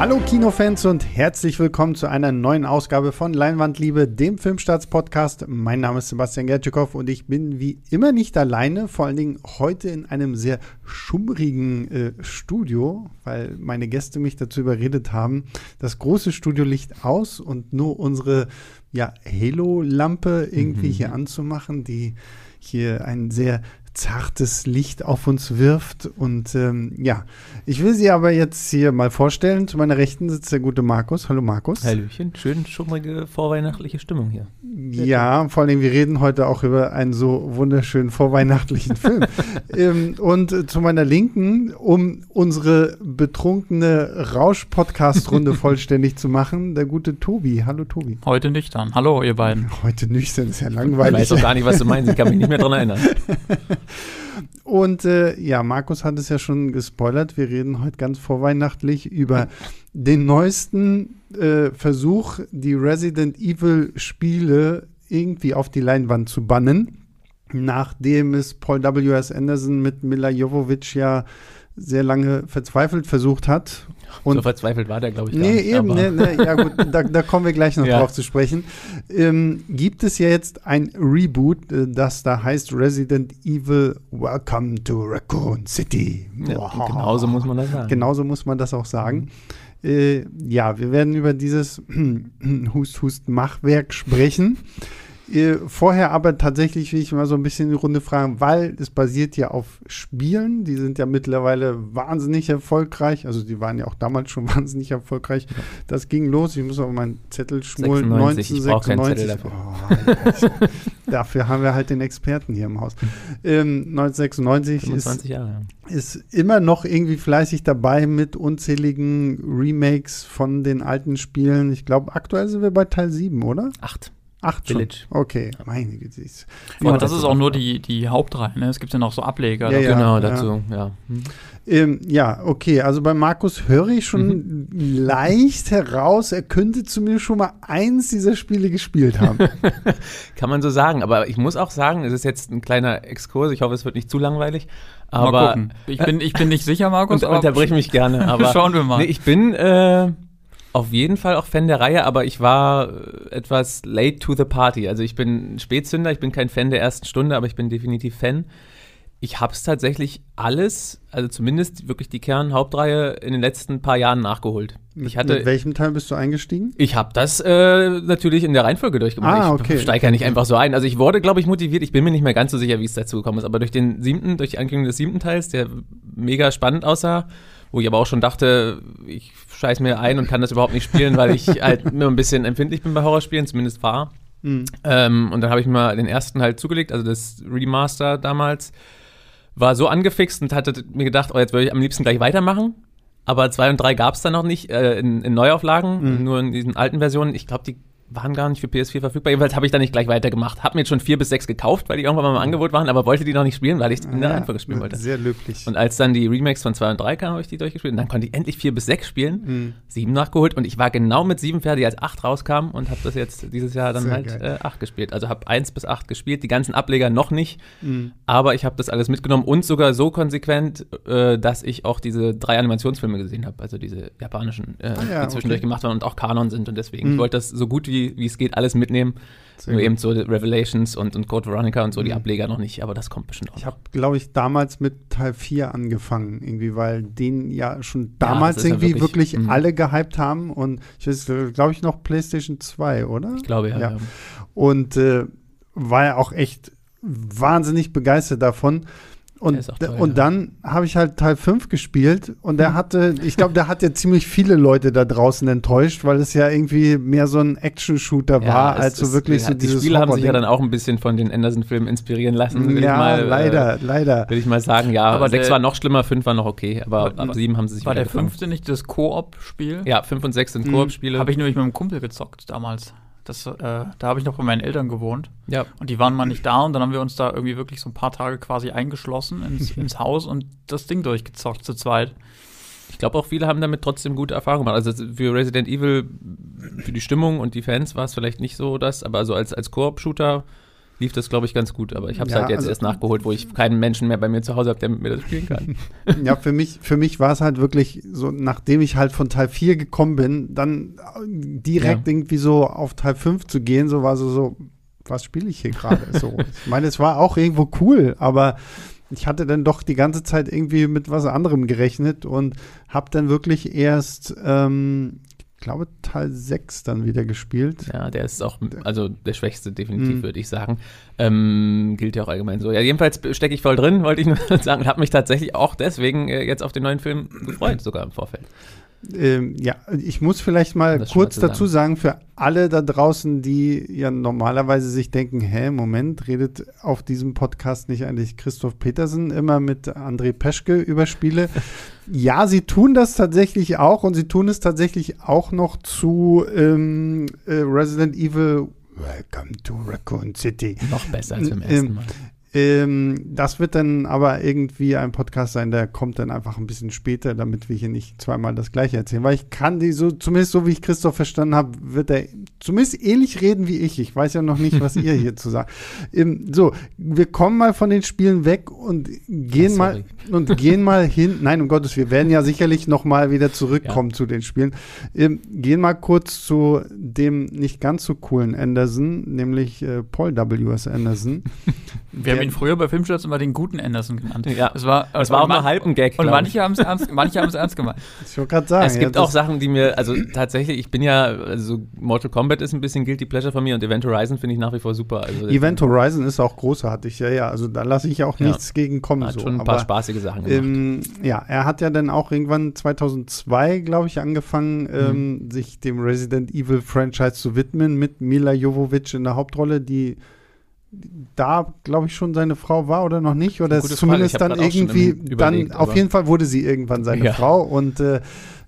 Hallo Kinofans und herzlich willkommen zu einer neuen Ausgabe von Leinwandliebe, dem Filmstarts-Podcast. Mein Name ist Sebastian Gertschikow und ich bin wie immer nicht alleine, vor allen Dingen heute in einem sehr schummrigen äh, Studio, weil meine Gäste mich dazu überredet haben, das große Studiolicht aus und nur unsere ja, Halo-Lampe irgendwie mhm. hier anzumachen, die hier ein sehr zartes Licht auf uns wirft. Und ähm, ja, ich will sie aber jetzt hier mal vorstellen. Zu meiner Rechten sitzt der gute Markus. Hallo Markus. Hallöchen, schön schummrige vorweihnachtliche Stimmung hier. Ja, vor allem, wir reden heute auch über einen so wunderschönen vorweihnachtlichen Film. ähm, und äh, zu meiner Linken, um unsere betrunkene Rausch-Podcast-Runde vollständig zu machen, der gute Tobi. Hallo Tobi. Heute nüchtern. Hallo, ihr beiden. Heute nüchtern ist ja langweilig. Ich weiß auch gar nicht, was du meinst. Ich kann mich nicht mehr dran erinnern. Und äh, ja, Markus hat es ja schon gespoilert. Wir reden heute ganz vorweihnachtlich über den neuesten äh, Versuch, die Resident Evil Spiele irgendwie auf die Leinwand zu bannen. Nachdem es Paul W.S. Anderson mit Mila Jovovich ja sehr lange verzweifelt versucht hat. Und so verzweifelt war der, glaube ich. Nee, nicht, eben, nee, nee, ja gut, da, da, kommen wir gleich noch ja. drauf zu sprechen. Ähm, gibt es ja jetzt ein Reboot, äh, das da heißt Resident Evil Welcome to Raccoon City. Ja, wow. Genauso muss man das sagen. Genauso muss man das auch sagen. Äh, ja, wir werden über dieses Hust-Hust-Machwerk sprechen. Äh, vorher aber tatsächlich will ich mal so ein bisschen die Runde fragen, weil es basiert ja auf Spielen, die sind ja mittlerweile wahnsinnig erfolgreich, also die waren ja auch damals schon wahnsinnig erfolgreich. Das ging los, ich muss auch meinen Zettel schmollen. 1996. dafür. Oh, dafür haben wir halt den Experten hier im Haus. Ähm, 1996 ist, Jahre. ist immer noch irgendwie fleißig dabei mit unzähligen Remakes von den alten Spielen. Ich glaube, aktuell sind wir bei Teil 7, oder? Acht. Acht Village. Schon. Okay, meine Güte. Aber das ist auch nur die, die Hauptreihe, ne? Es gibt ja noch so Ableger. Ja, ja, genau, ja. dazu, ja. Hm. Ähm, ja, okay, also bei Markus höre ich schon mhm. leicht heraus, er könnte zumindest schon mal eins dieser Spiele gespielt haben. Kann man so sagen, aber ich muss auch sagen, es ist jetzt ein kleiner Exkurs, ich hoffe, es wird nicht zu langweilig. Aber mal gucken. Ich bin, ich bin nicht sicher, Markus. Unter, unterbrich mich gerne, aber schauen wir mal. Nee, ich bin äh, auf jeden Fall auch Fan der Reihe, aber ich war äh, etwas late to the party. Also ich bin Spätzünder, ich bin kein Fan der ersten Stunde, aber ich bin definitiv Fan. Ich habe es tatsächlich alles, also zumindest wirklich die Kernhauptreihe in den letzten paar Jahren nachgeholt. Ich hatte, mit welchem Teil bist du eingestiegen? Ich habe das äh, natürlich in der Reihenfolge durchgemacht. Ah, okay. Ich steige ja nicht einfach so ein. Also ich wurde, glaube ich, motiviert. Ich bin mir nicht mehr ganz so sicher, wie es dazu gekommen ist. Aber durch den siebten, durch die Ankündigung des siebten Teils, der mega spannend aussah, wo ich aber auch schon dachte, ich scheiß mir ein und kann das überhaupt nicht spielen, weil ich halt immer ein bisschen empfindlich bin bei Horrorspielen, zumindest war. Mhm. Ähm, und dann habe ich mal den ersten halt zugelegt, also das Remaster damals. War so angefixt und hatte mir gedacht, oh, jetzt würde ich am liebsten gleich weitermachen. Aber zwei und drei gab es dann noch nicht äh, in, in, Neuauflagen, mhm. nur in diesen alten Versionen. Ich glaube, die waren gar nicht für PS4 verfügbar. Jedenfalls habe ich da nicht gleich weitergemacht. Hab mir jetzt schon vier bis sechs gekauft, weil die irgendwann mal im Angebot waren, aber wollte die noch nicht spielen, weil ich in der Reihenfolge spielen wollte. Sehr löblich. Und als dann die Remakes von zwei und drei kamen, habe ich die durchgespielt. Und dann konnte ich endlich vier bis sechs spielen, mhm. sieben nachgeholt und ich war genau mit sieben fertig, als acht rauskam und habe das jetzt dieses Jahr dann Sehr halt äh, acht gespielt. Also habe eins bis acht gespielt, die ganzen Ableger noch nicht, mhm. aber ich habe das alles mitgenommen und sogar so konsequent, äh, dass ich auch diese drei Animationsfilme gesehen habe, also diese japanischen, äh, ah, ja, die zwischendurch okay. gemacht waren und auch Kanon sind und deswegen, mhm. ich wollte das so gut wie, wie es geht alles mitnehmen. Sehr Nur gut. eben so Revelations und, und Code Veronica und so mhm. die Ableger noch nicht, aber das kommt bestimmt auch. Ich habe, glaube ich, damals mit Teil 4 angefangen, irgendwie, weil den ja schon damals ja, irgendwie ja wirklich, wirklich mhm. alle gehypt haben und ich weiß, glaube ich, noch PlayStation 2, oder? Ich glaube, ja. ja. Und äh, war ja auch echt wahnsinnig begeistert davon. Und, toll, und ja. dann habe ich halt Teil 5 gespielt und der hatte, ich glaube, der hat ja ziemlich viele Leute da draußen enttäuscht, weil es ja irgendwie mehr so ein Action-Shooter ja, war, als so wirklich so dieses. Die Spiele haben sich ja dann auch ein bisschen von den Anderson-Filmen inspirieren lassen. Will ja, ich mal, leider, äh, leider. Will ich mal sagen, ja. Aber 6 war noch schlimmer, 5 war noch okay, aber, aber 7 haben sie sich War der fünfte nicht das Koop-Spiel? Ja, 5 und 6 sind mhm. Koop-Spiele. Habe ich nämlich mit einem Kumpel gezockt damals. Das, äh, da habe ich noch bei meinen Eltern gewohnt. Ja. Und die waren mal nicht da und dann haben wir uns da irgendwie wirklich so ein paar Tage quasi eingeschlossen ins, ins Haus und das Ding durchgezockt zu zweit. Ich glaube auch viele haben damit trotzdem gute Erfahrungen gemacht. Also für Resident Evil, für die Stimmung und die Fans war es vielleicht nicht so das, aber also als, als Koop-Shooter lief das, glaube ich, ganz gut. Aber ich habe es ja, halt jetzt also, erst nachgeholt, wo ich keinen Menschen mehr bei mir zu Hause habe, der mit mir das spielen kann. ja, für mich, für mich war es halt wirklich so, nachdem ich halt von Teil 4 gekommen bin, dann direkt ja. irgendwie so auf Teil 5 zu gehen, so war so, so was spiele ich hier gerade? so. Ich meine, es war auch irgendwo cool, aber ich hatte dann doch die ganze Zeit irgendwie mit was anderem gerechnet und habe dann wirklich erst, ähm, ich glaube, Teil 6 dann wieder gespielt. Ja, der ist auch, also der schwächste definitiv, mhm. würde ich sagen. Ähm, gilt ja auch allgemein so. Ja, jedenfalls stecke ich voll drin, wollte ich nur sagen, und habe mich tatsächlich auch deswegen äh, jetzt auf den neuen Film gefreut, sogar im Vorfeld. Ähm, ja, ich muss vielleicht mal das kurz dazu sagen, für alle da draußen, die ja normalerweise sich denken, hä, Moment, redet auf diesem Podcast nicht eigentlich Christoph Petersen immer mit André Peschke über Spiele? ja, sie tun das tatsächlich auch und sie tun es tatsächlich auch noch zu ähm, äh, Resident Evil Welcome to Raccoon City. Noch besser als beim ersten Mal. Ähm, das wird dann aber irgendwie ein Podcast sein, der kommt dann einfach ein bisschen später, damit wir hier nicht zweimal das gleiche erzählen. Weil ich kann die so, zumindest so wie ich Christoph verstanden habe, wird er zumindest ähnlich reden wie ich. Ich weiß ja noch nicht, was ihr hier zu sagen. Ähm, so, wir kommen mal von den Spielen weg und gehen Ach, mal und gehen mal hin. Nein, um Gottes, wir werden ja sicherlich noch mal wieder zurückkommen ja. zu den Spielen. Ähm, gehen mal kurz zu dem nicht ganz so coolen Anderson, nämlich äh, Paul W. S. Anderson. wir haben ihn früher bei Filmstarts immer den guten Anderson genannt. Ja, es war, es war auch nur halb ein Gag. Und manche haben es ernst, manche haben es ernst gemeint. Ich wollte gerade sagen. Es gibt ja, auch Sachen, die mir, also tatsächlich, ich bin ja, also Mortal Kombat ist ein bisschen Guilty Pleasure von mir und Event Horizon finde ich nach wie vor super. Also Event Horizon ist auch großartig, ja, ja. Also da lasse ich auch ja. nichts gegen kommen. Hat so. schon ein paar Aber, spaßige Sachen gemacht. Ähm, ja, er hat ja dann auch irgendwann 2002, glaube ich, angefangen, mhm. ähm, sich dem Resident Evil Franchise zu widmen mit Mila Jovovich in der Hauptrolle, die da, glaube ich, schon seine Frau war oder noch nicht. Oder zumindest dann irgendwie, dann auf jeden Fall wurde sie irgendwann seine ja. Frau und äh,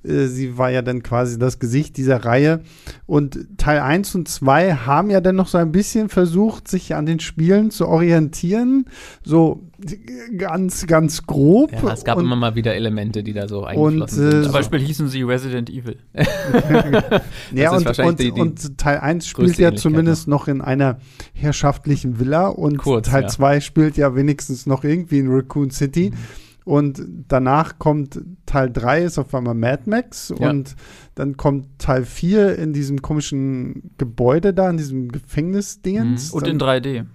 äh, sie war ja dann quasi das Gesicht dieser Reihe. Und Teil 1 und 2 haben ja dann noch so ein bisschen versucht, sich an den Spielen zu orientieren. So ganz, ganz grob. Ja, es gab und, immer mal wieder Elemente, die da so eingeflossen und, sind. Äh, Zum Beispiel hießen sie Resident Evil. ja, und, und, die, die und, Teil 1 spielt ja zumindest noch. in einer herrschaftlichen Villa und Kurz, Teil 2 ja. spielt ja wenigstens noch irgendwie in Raccoon City. Mhm. Und danach kommt Teil 3 ist auf einmal Mad Max ja. und dann kommt Teil 4 in diesem komischen Gebäude da, in diesem Gefängnisdingens. Mhm. Und in 3D.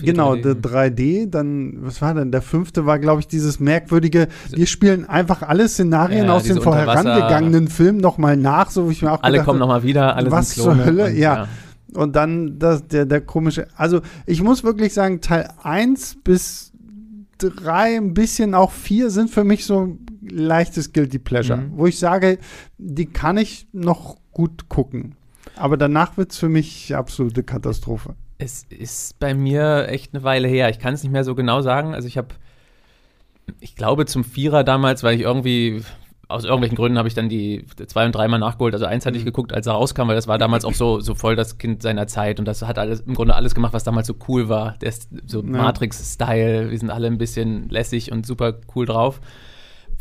Genau, 3D. der 3D, dann, was war denn? Der fünfte war, glaube ich, dieses merkwürdige, wir spielen einfach alle Szenarien ja, aus den vorherangegangenen Filmen nochmal nach, so wie ich mir auch Alle kommen nochmal wieder, alle Was zur Hölle, und, ja. ja. Und dann das, der, der komische, also ich muss wirklich sagen, Teil 1 bis drei, ein bisschen auch vier sind für mich so leichtes Guilty Pleasure, mhm. wo ich sage, die kann ich noch gut gucken. Aber danach wird es für mich absolute Katastrophe. Es ist bei mir echt eine Weile her. Ich kann es nicht mehr so genau sagen. Also ich habe, ich glaube zum Vierer damals, weil ich irgendwie aus irgendwelchen Gründen habe ich dann die zwei und dreimal nachgeholt. Also eins hatte ich mhm. geguckt, als er rauskam, weil das war damals auch so, so voll das Kind seiner Zeit und das hat alles im Grunde alles gemacht, was damals so cool war. Der ist so ja. Matrix-Style, wir sind alle ein bisschen lässig und super cool drauf.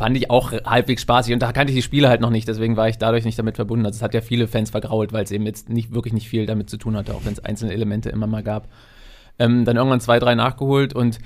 Fand ich auch halbwegs spaßig und da kannte ich die Spiele halt noch nicht, deswegen war ich dadurch nicht damit verbunden. Also es hat ja viele Fans vergrault, weil es eben jetzt nicht wirklich nicht viel damit zu tun hatte, auch wenn es einzelne Elemente immer mal gab. Ähm, dann irgendwann zwei, drei nachgeholt und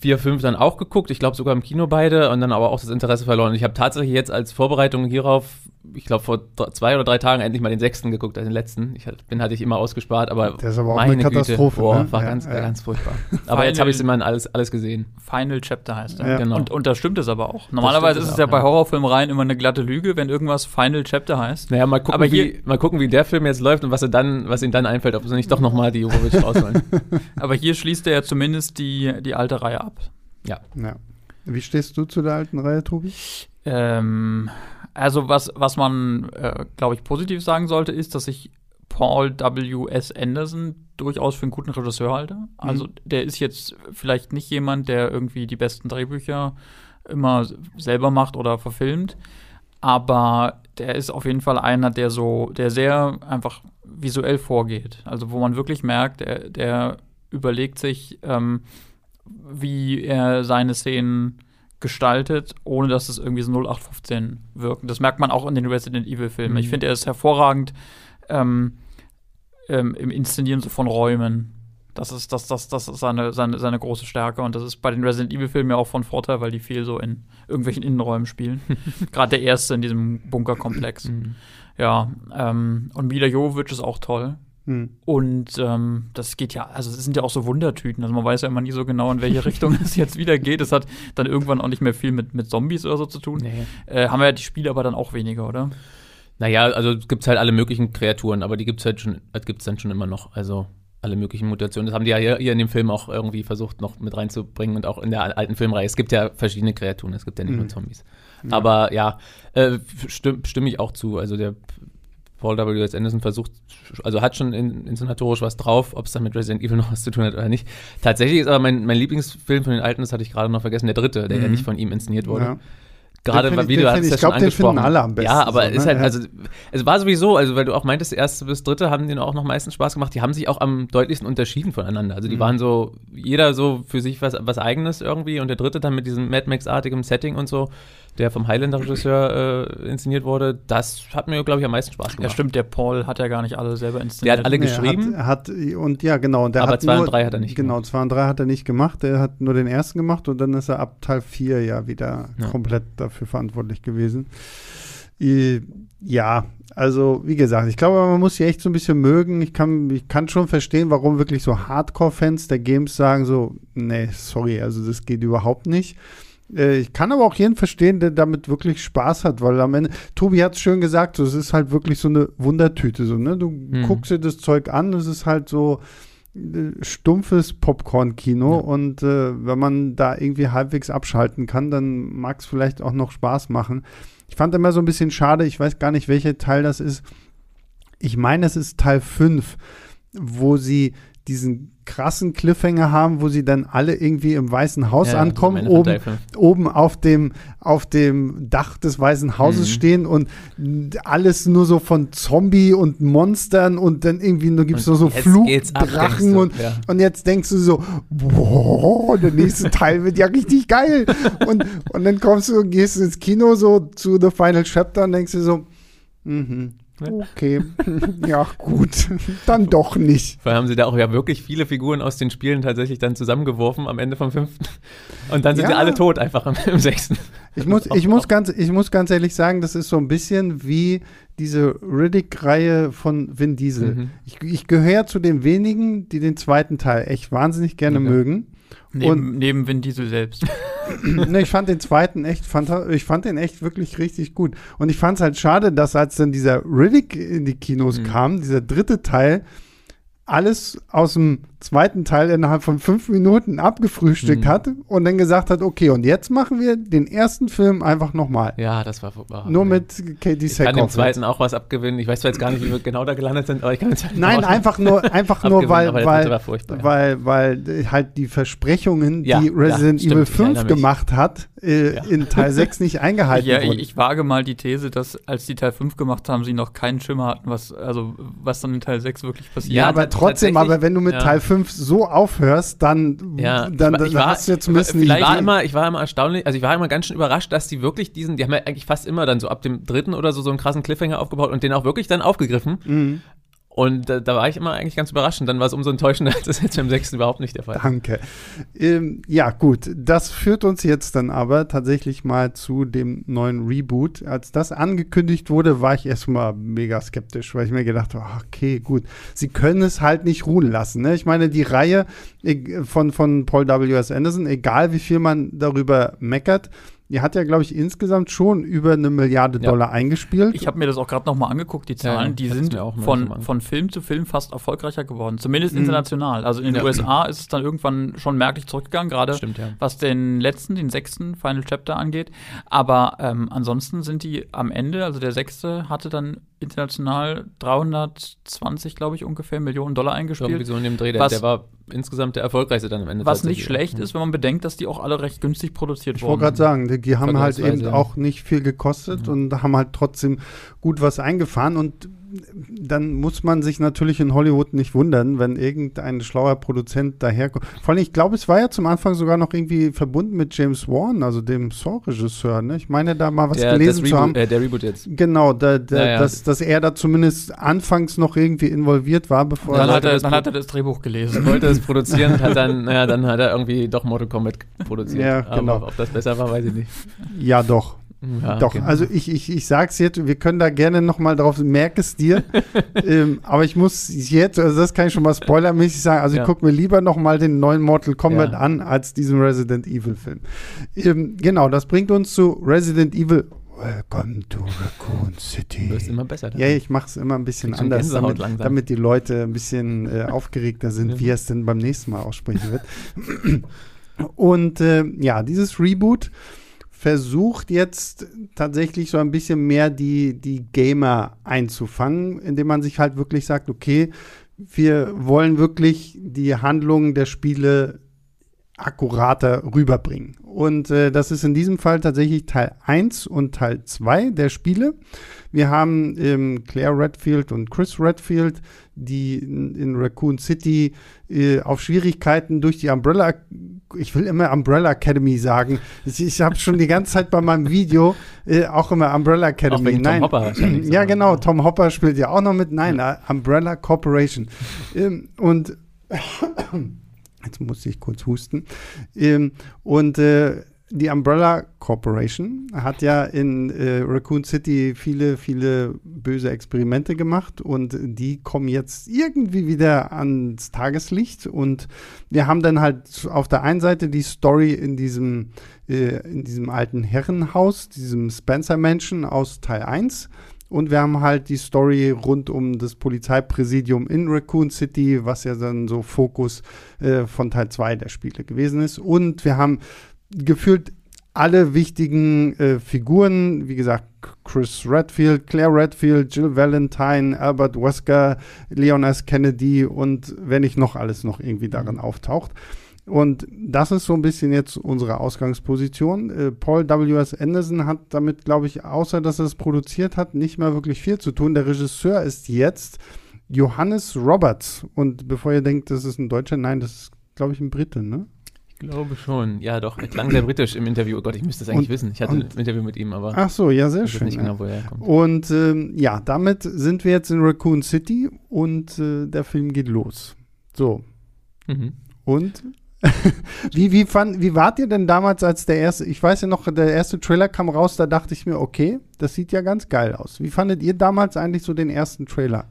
4, 5 dann auch geguckt, ich glaube sogar im Kino beide und dann aber auch das Interesse verloren. Ich habe tatsächlich jetzt als Vorbereitung hierauf ich glaube, vor zwei oder drei Tagen endlich mal den sechsten geguckt, also den letzten. Ich den hatte ich immer ausgespart, aber, der ist aber auch meine eine Katastrophe. Güte, boah, ne? war ja, ganz, ja. ganz furchtbar. aber jetzt habe ich es immer alles, alles gesehen. Final Chapter heißt er. Ja. Genau. Und, und da stimmt es aber auch. Normalerweise ist es ja bei Horrorfilmen immer eine glatte Lüge, wenn irgendwas Final Chapter heißt. Naja, mal gucken, aber hier, wie, mal gucken wie der Film jetzt läuft und was, er dann, was ihm dann einfällt, ob sie nicht doch nochmal die Jovovich rausholen. aber hier schließt er ja zumindest die, die alte Reihe ab. Ja. ja. Wie stehst du zu der alten Reihe, Tobi? Ähm, also was, was man, äh, glaube ich, positiv sagen sollte, ist, dass ich Paul W. S. Anderson durchaus für einen guten Regisseur halte. Also mhm. der ist jetzt vielleicht nicht jemand, der irgendwie die besten Drehbücher immer selber macht oder verfilmt, aber der ist auf jeden Fall einer, der so, der sehr einfach visuell vorgeht. Also wo man wirklich merkt, der, der überlegt sich, ähm, wie er seine Szenen gestaltet, ohne dass es irgendwie so 0815 wirkt. Das merkt man auch in den Resident Evil-Filmen. Mhm. Ich finde, er ist hervorragend ähm, ähm, im Inszenieren so von Räumen. Das ist, das, das, das ist seine, seine, seine große Stärke. Und das ist bei den Resident Evil-Filmen ja auch von Vorteil, weil die viel so in irgendwelchen Innenräumen spielen. Gerade der erste in diesem Bunkerkomplex. Mhm. Ja, ähm, und Mila Jovovich ist auch toll. Mhm. Und ähm, das geht ja, also es sind ja auch so Wundertüten. Also man weiß ja immer nie so genau, in welche Richtung es jetzt wieder geht. Es hat dann irgendwann auch nicht mehr viel mit, mit Zombies oder so zu tun. Nee. Äh, haben wir ja die Spiele aber dann auch weniger, oder? Naja, also es gibt halt alle möglichen Kreaturen, aber die gibt es halt schon, gibt's dann schon immer noch. Also alle möglichen Mutationen. Das haben die ja hier, hier, in dem Film auch irgendwie versucht, noch mit reinzubringen und auch in der alten Filmreihe. Es gibt ja verschiedene Kreaturen, es gibt ja nicht mhm. nur Zombies. Ja. Aber ja, äh, stimme stimm ich auch zu. Also der Paul W.S. Anderson versucht, also hat schon in, inszenatorisch was drauf, ob es dann mit Resident Evil noch was zu tun hat oder nicht. Tatsächlich ist aber mein, mein Lieblingsfilm von den alten, das hatte ich gerade noch vergessen, der dritte, der mhm. ja nicht von ihm inszeniert wurde. Ja. Gerade, wie du hast ja ich glaube, den finden alle am besten. Ja, aber so, ne? ist halt, also, es war sowieso, also, weil du auch meintest, erste bis dritte haben denen auch noch meistens Spaß gemacht. Die haben sich auch am deutlichsten unterschieden voneinander. Also, die mhm. waren so, jeder so für sich was, was Eigenes irgendwie und der dritte dann mit diesem Mad Max-artigem Setting und so der vom Highlander-Regisseur äh, inszeniert wurde, das hat mir, glaube ich, am meisten Spaß gemacht. Ja, stimmt, der Paul hat ja gar nicht alle selber inszeniert. Der hat alle geschrieben. Nee, hat, hat, und ja, genau. Der aber 2 und 3 hat er nicht genau, gemacht. Genau, 2 und 3 hat er nicht gemacht. Er hat nur den ersten gemacht und dann ist er ab Teil 4 ja wieder ja. komplett dafür verantwortlich gewesen. Ja, also wie gesagt, ich glaube, man muss sie echt so ein bisschen mögen. Ich kann, ich kann schon verstehen, warum wirklich so Hardcore-Fans der Games sagen so, nee, sorry, also das geht überhaupt nicht. Äh, ich kann aber auch jeden verstehen, der damit wirklich Spaß hat, weil am Ende, Tobi hat es schön gesagt, es ist halt wirklich so eine Wundertüte. So, ne? Du mhm. guckst dir das Zeug an, es ist halt so äh, stumpfes Popcorn-Kino ja. und äh, wenn man da irgendwie halbwegs abschalten kann, dann mag es vielleicht auch noch Spaß machen. Ich fand immer so ein bisschen schade, ich weiß gar nicht, welcher Teil das ist. Ich meine, es ist Teil 5, wo sie diesen krassen Cliffhanger haben, wo sie dann alle irgendwie im Weißen Haus ja, ankommen, oben, oben auf dem, auf dem Dach des Weißen Hauses mhm. stehen und alles nur so von Zombie und Monstern und dann irgendwie nur gibt es nur so Flugdrachen und, ja. und jetzt denkst du so, boah, der nächste Teil wird ja richtig geil. und, und dann kommst du, gehst ins Kino so zu The Final Chapter und denkst du so, mhm Okay, ja gut, dann doch nicht. Weil haben sie da auch ja wirklich viele Figuren aus den Spielen tatsächlich dann zusammengeworfen am Ende vom fünften. Und dann sind ja. sie alle tot einfach im, im sechsten. Ich muss, ich, muss ganz, ich muss ganz ehrlich sagen, das ist so ein bisschen wie diese Riddick-Reihe von Vin Diesel. Mhm. Ich, ich gehöre zu den wenigen, die den zweiten Teil echt wahnsinnig gerne mhm. mögen. Neben, und, neben Vin Diesel selbst. ne, ich fand den zweiten echt, ich fand den echt wirklich richtig gut. Und ich fand es halt schade, dass als dann dieser Riddick in die Kinos mhm. kam, dieser dritte Teil, alles aus dem zweiten Teil innerhalb von fünf Minuten abgefrühstückt mhm. hat und dann gesagt hat, okay, und jetzt machen wir den ersten Film einfach nochmal. Ja, das war vorbei. Nur mit Katie Ich kann dem zweiten auch was abgewinnen. Ich weiß zwar jetzt gar nicht, wie wir genau da gelandet sind, aber ich kann jetzt Nein, einfach nur, einfach nur, weil, weil, weil, weil halt die Versprechungen, ja, die Resident ja, Evil 5 gemacht hat, äh, ja. in Teil 6 nicht eingehalten wurden. Ich, ich wage mal die These, dass als die Teil 5 gemacht haben, sie noch keinen Schimmer hatten, was, also, was dann in Teil 6 wirklich passiert. Ja, aber trotzdem, aber wenn du mit Teil 5 5 so aufhörst, dann, ja, dann, ich, ich war, hast du jetzt müssen ich war immer, ich war immer erstaunlich, also ich war immer ganz schön überrascht, dass die wirklich diesen, die haben ja eigentlich fast immer dann so ab dem dritten oder so so einen krassen Cliffhanger aufgebaut und den auch wirklich dann aufgegriffen. Mhm. Und äh, da war ich immer eigentlich ganz überrascht. Und dann war es umso enttäuschender, als das jetzt im sechsten überhaupt nicht der Fall Danke. Ähm, ja, gut. Das führt uns jetzt dann aber tatsächlich mal zu dem neuen Reboot. Als das angekündigt wurde, war ich erstmal mega skeptisch, weil ich mir gedacht habe, okay, gut. Sie können es halt nicht ruhen lassen. Ne? Ich meine, die Reihe von, von Paul W.S. Anderson, egal wie viel man darüber meckert, die hat ja, glaube ich, insgesamt schon über eine Milliarde ja. Dollar eingespielt. Ich habe mir das auch gerade noch mal angeguckt, die Zahlen. Ja, die sind von, von Film zu Film fast erfolgreicher geworden. Zumindest mhm. international. Also in den ja. USA ist es dann irgendwann schon merklich zurückgegangen, gerade was den letzten, den sechsten Final Chapter angeht. Aber ähm, ansonsten sind die am Ende, also der sechste hatte dann international 320, glaube ich, ungefähr Millionen Dollar eingespielt. Irgendwie so in dem Dreh, der, was, der war insgesamt der erfolgreichste dann am Ende. Was nicht schlecht ist, wenn man bedenkt, dass die auch alle recht günstig produziert ich wurden. Ich wollte gerade sagen, die, die haben halt eben auch nicht viel gekostet mhm. und haben halt trotzdem gut was eingefahren und dann muss man sich natürlich in Hollywood nicht wundern, wenn irgendein schlauer Produzent daherkommt. Vor allem, ich glaube, es war ja zum Anfang sogar noch irgendwie verbunden mit James Wan, also dem Saw-Regisseur. Ne? Ich meine, da mal was der, gelesen zu haben. Äh, der Reboot jetzt. Genau, da, da, ja, ja. Dass, dass er da zumindest anfangs noch irgendwie involviert war, bevor dann er. Hat er dann hat er das Drehbuch gelesen. Wollte es produzieren, hat dann, naja, dann hat er irgendwie doch Mortal Kombat produziert. Ja, genau. Aber ob das besser war, weiß ich nicht. Ja, doch. Ja, Doch, genau. also ich, ich, ich sag's jetzt, wir können da gerne nochmal drauf, merk es dir. ähm, aber ich muss jetzt, also das kann ich schon mal spoilermäßig sagen, also ja. ich gucke mir lieber nochmal den neuen Mortal Kombat ja. an, als diesen Resident Evil Film. Ähm, genau, das bringt uns zu Resident Evil Welcome to Raccoon City. Du wirst immer besser. Dann. Ja, ich mache es immer ein bisschen anders, damit, damit, die Leute ein bisschen äh, aufgeregter sind, wie er es denn beim nächsten Mal aussprechen wird. Und äh, ja, dieses Reboot versucht jetzt tatsächlich so ein bisschen mehr die, die Gamer einzufangen, indem man sich halt wirklich sagt, okay, wir wollen wirklich die Handlungen der Spiele akkurater rüberbringen. Und äh, das ist in diesem Fall tatsächlich Teil 1 und Teil 2 der Spiele. Wir haben ähm, Claire Redfield und Chris Redfield, die in, Raccoon City äh, auf Schwierigkeiten durch die Umbrella, ich will immer Umbrella Academy sagen. Ich, ich habe schon die ganze Zeit bei meinem Video äh, auch immer Umbrella Academy. Auch Nein. Tom Hopper ja, genau. Tom Hopper spielt ja auch noch mit. Nein, ja. Umbrella Corporation. Ähm, und jetzt muss ich kurz husten. Ähm, und äh, die Umbrella Corporation hat ja in äh, Raccoon City viele, viele böse Experimente gemacht und die kommen jetzt irgendwie wieder ans Tageslicht und wir haben dann halt auf der einen Seite die Story in diesem, äh, in diesem alten Herrenhaus, diesem Spencer-Menschen aus Teil 1 und wir haben halt die Story rund um das Polizeipräsidium in Raccoon City, was ja dann so Fokus äh, von Teil 2 der Spiele gewesen ist. Und wir haben gefühlt alle wichtigen äh, Figuren, wie gesagt, Chris Redfield, Claire Redfield, Jill Valentine, Albert Wesker, Leon S. Kennedy und wenn nicht noch alles noch irgendwie darin auftaucht. Und das ist so ein bisschen jetzt unsere Ausgangsposition. Äh, Paul W.S. Anderson hat damit, glaube ich, außer dass er es produziert hat, nicht mehr wirklich viel zu tun. Der Regisseur ist jetzt Johannes Roberts. Und bevor ihr denkt, das ist ein Deutscher, nein, das ist, glaube ich, ein Brite, ne? Ich glaube schon. Ja, doch. Klang sehr britisch im Interview. Oh Gott, ich müsste es eigentlich und, wissen. Ich hatte und, ein Interview mit ihm, aber. Ach so, ja, sehr schön. Nicht genau, wo er kommt. Und ähm, ja, damit sind wir jetzt in Raccoon City und äh, der Film geht los. So. Mhm. Und wie, wie, fand, wie wart ihr denn damals, als der erste, ich weiß ja noch, der erste Trailer kam raus, da dachte ich mir, okay, das sieht ja ganz geil aus. Wie fandet ihr damals eigentlich so den ersten Trailer?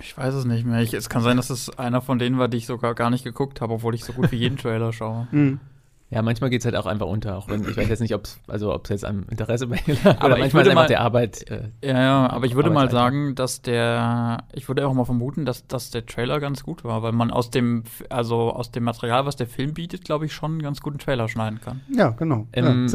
Ich weiß es nicht mehr. Ich, es kann sein, dass es einer von denen war, die ich sogar gar nicht geguckt habe, obwohl ich so gut wie jeden Trailer schaue. Mhm. Ja, manchmal geht es halt auch einfach unter, auch wenn ich weiß jetzt nicht, ob es also ob's jetzt am Interesse bei lag, aber manchmal ist einfach der Arbeit. Äh, ja, ja, aber ich würde mal sagen, dass der, ich würde auch mal vermuten, dass, dass der Trailer ganz gut war, weil man aus dem, also aus dem Material, was der Film bietet, glaube ich, schon einen ganz guten Trailer schneiden kann. Ja, genau. Ähm,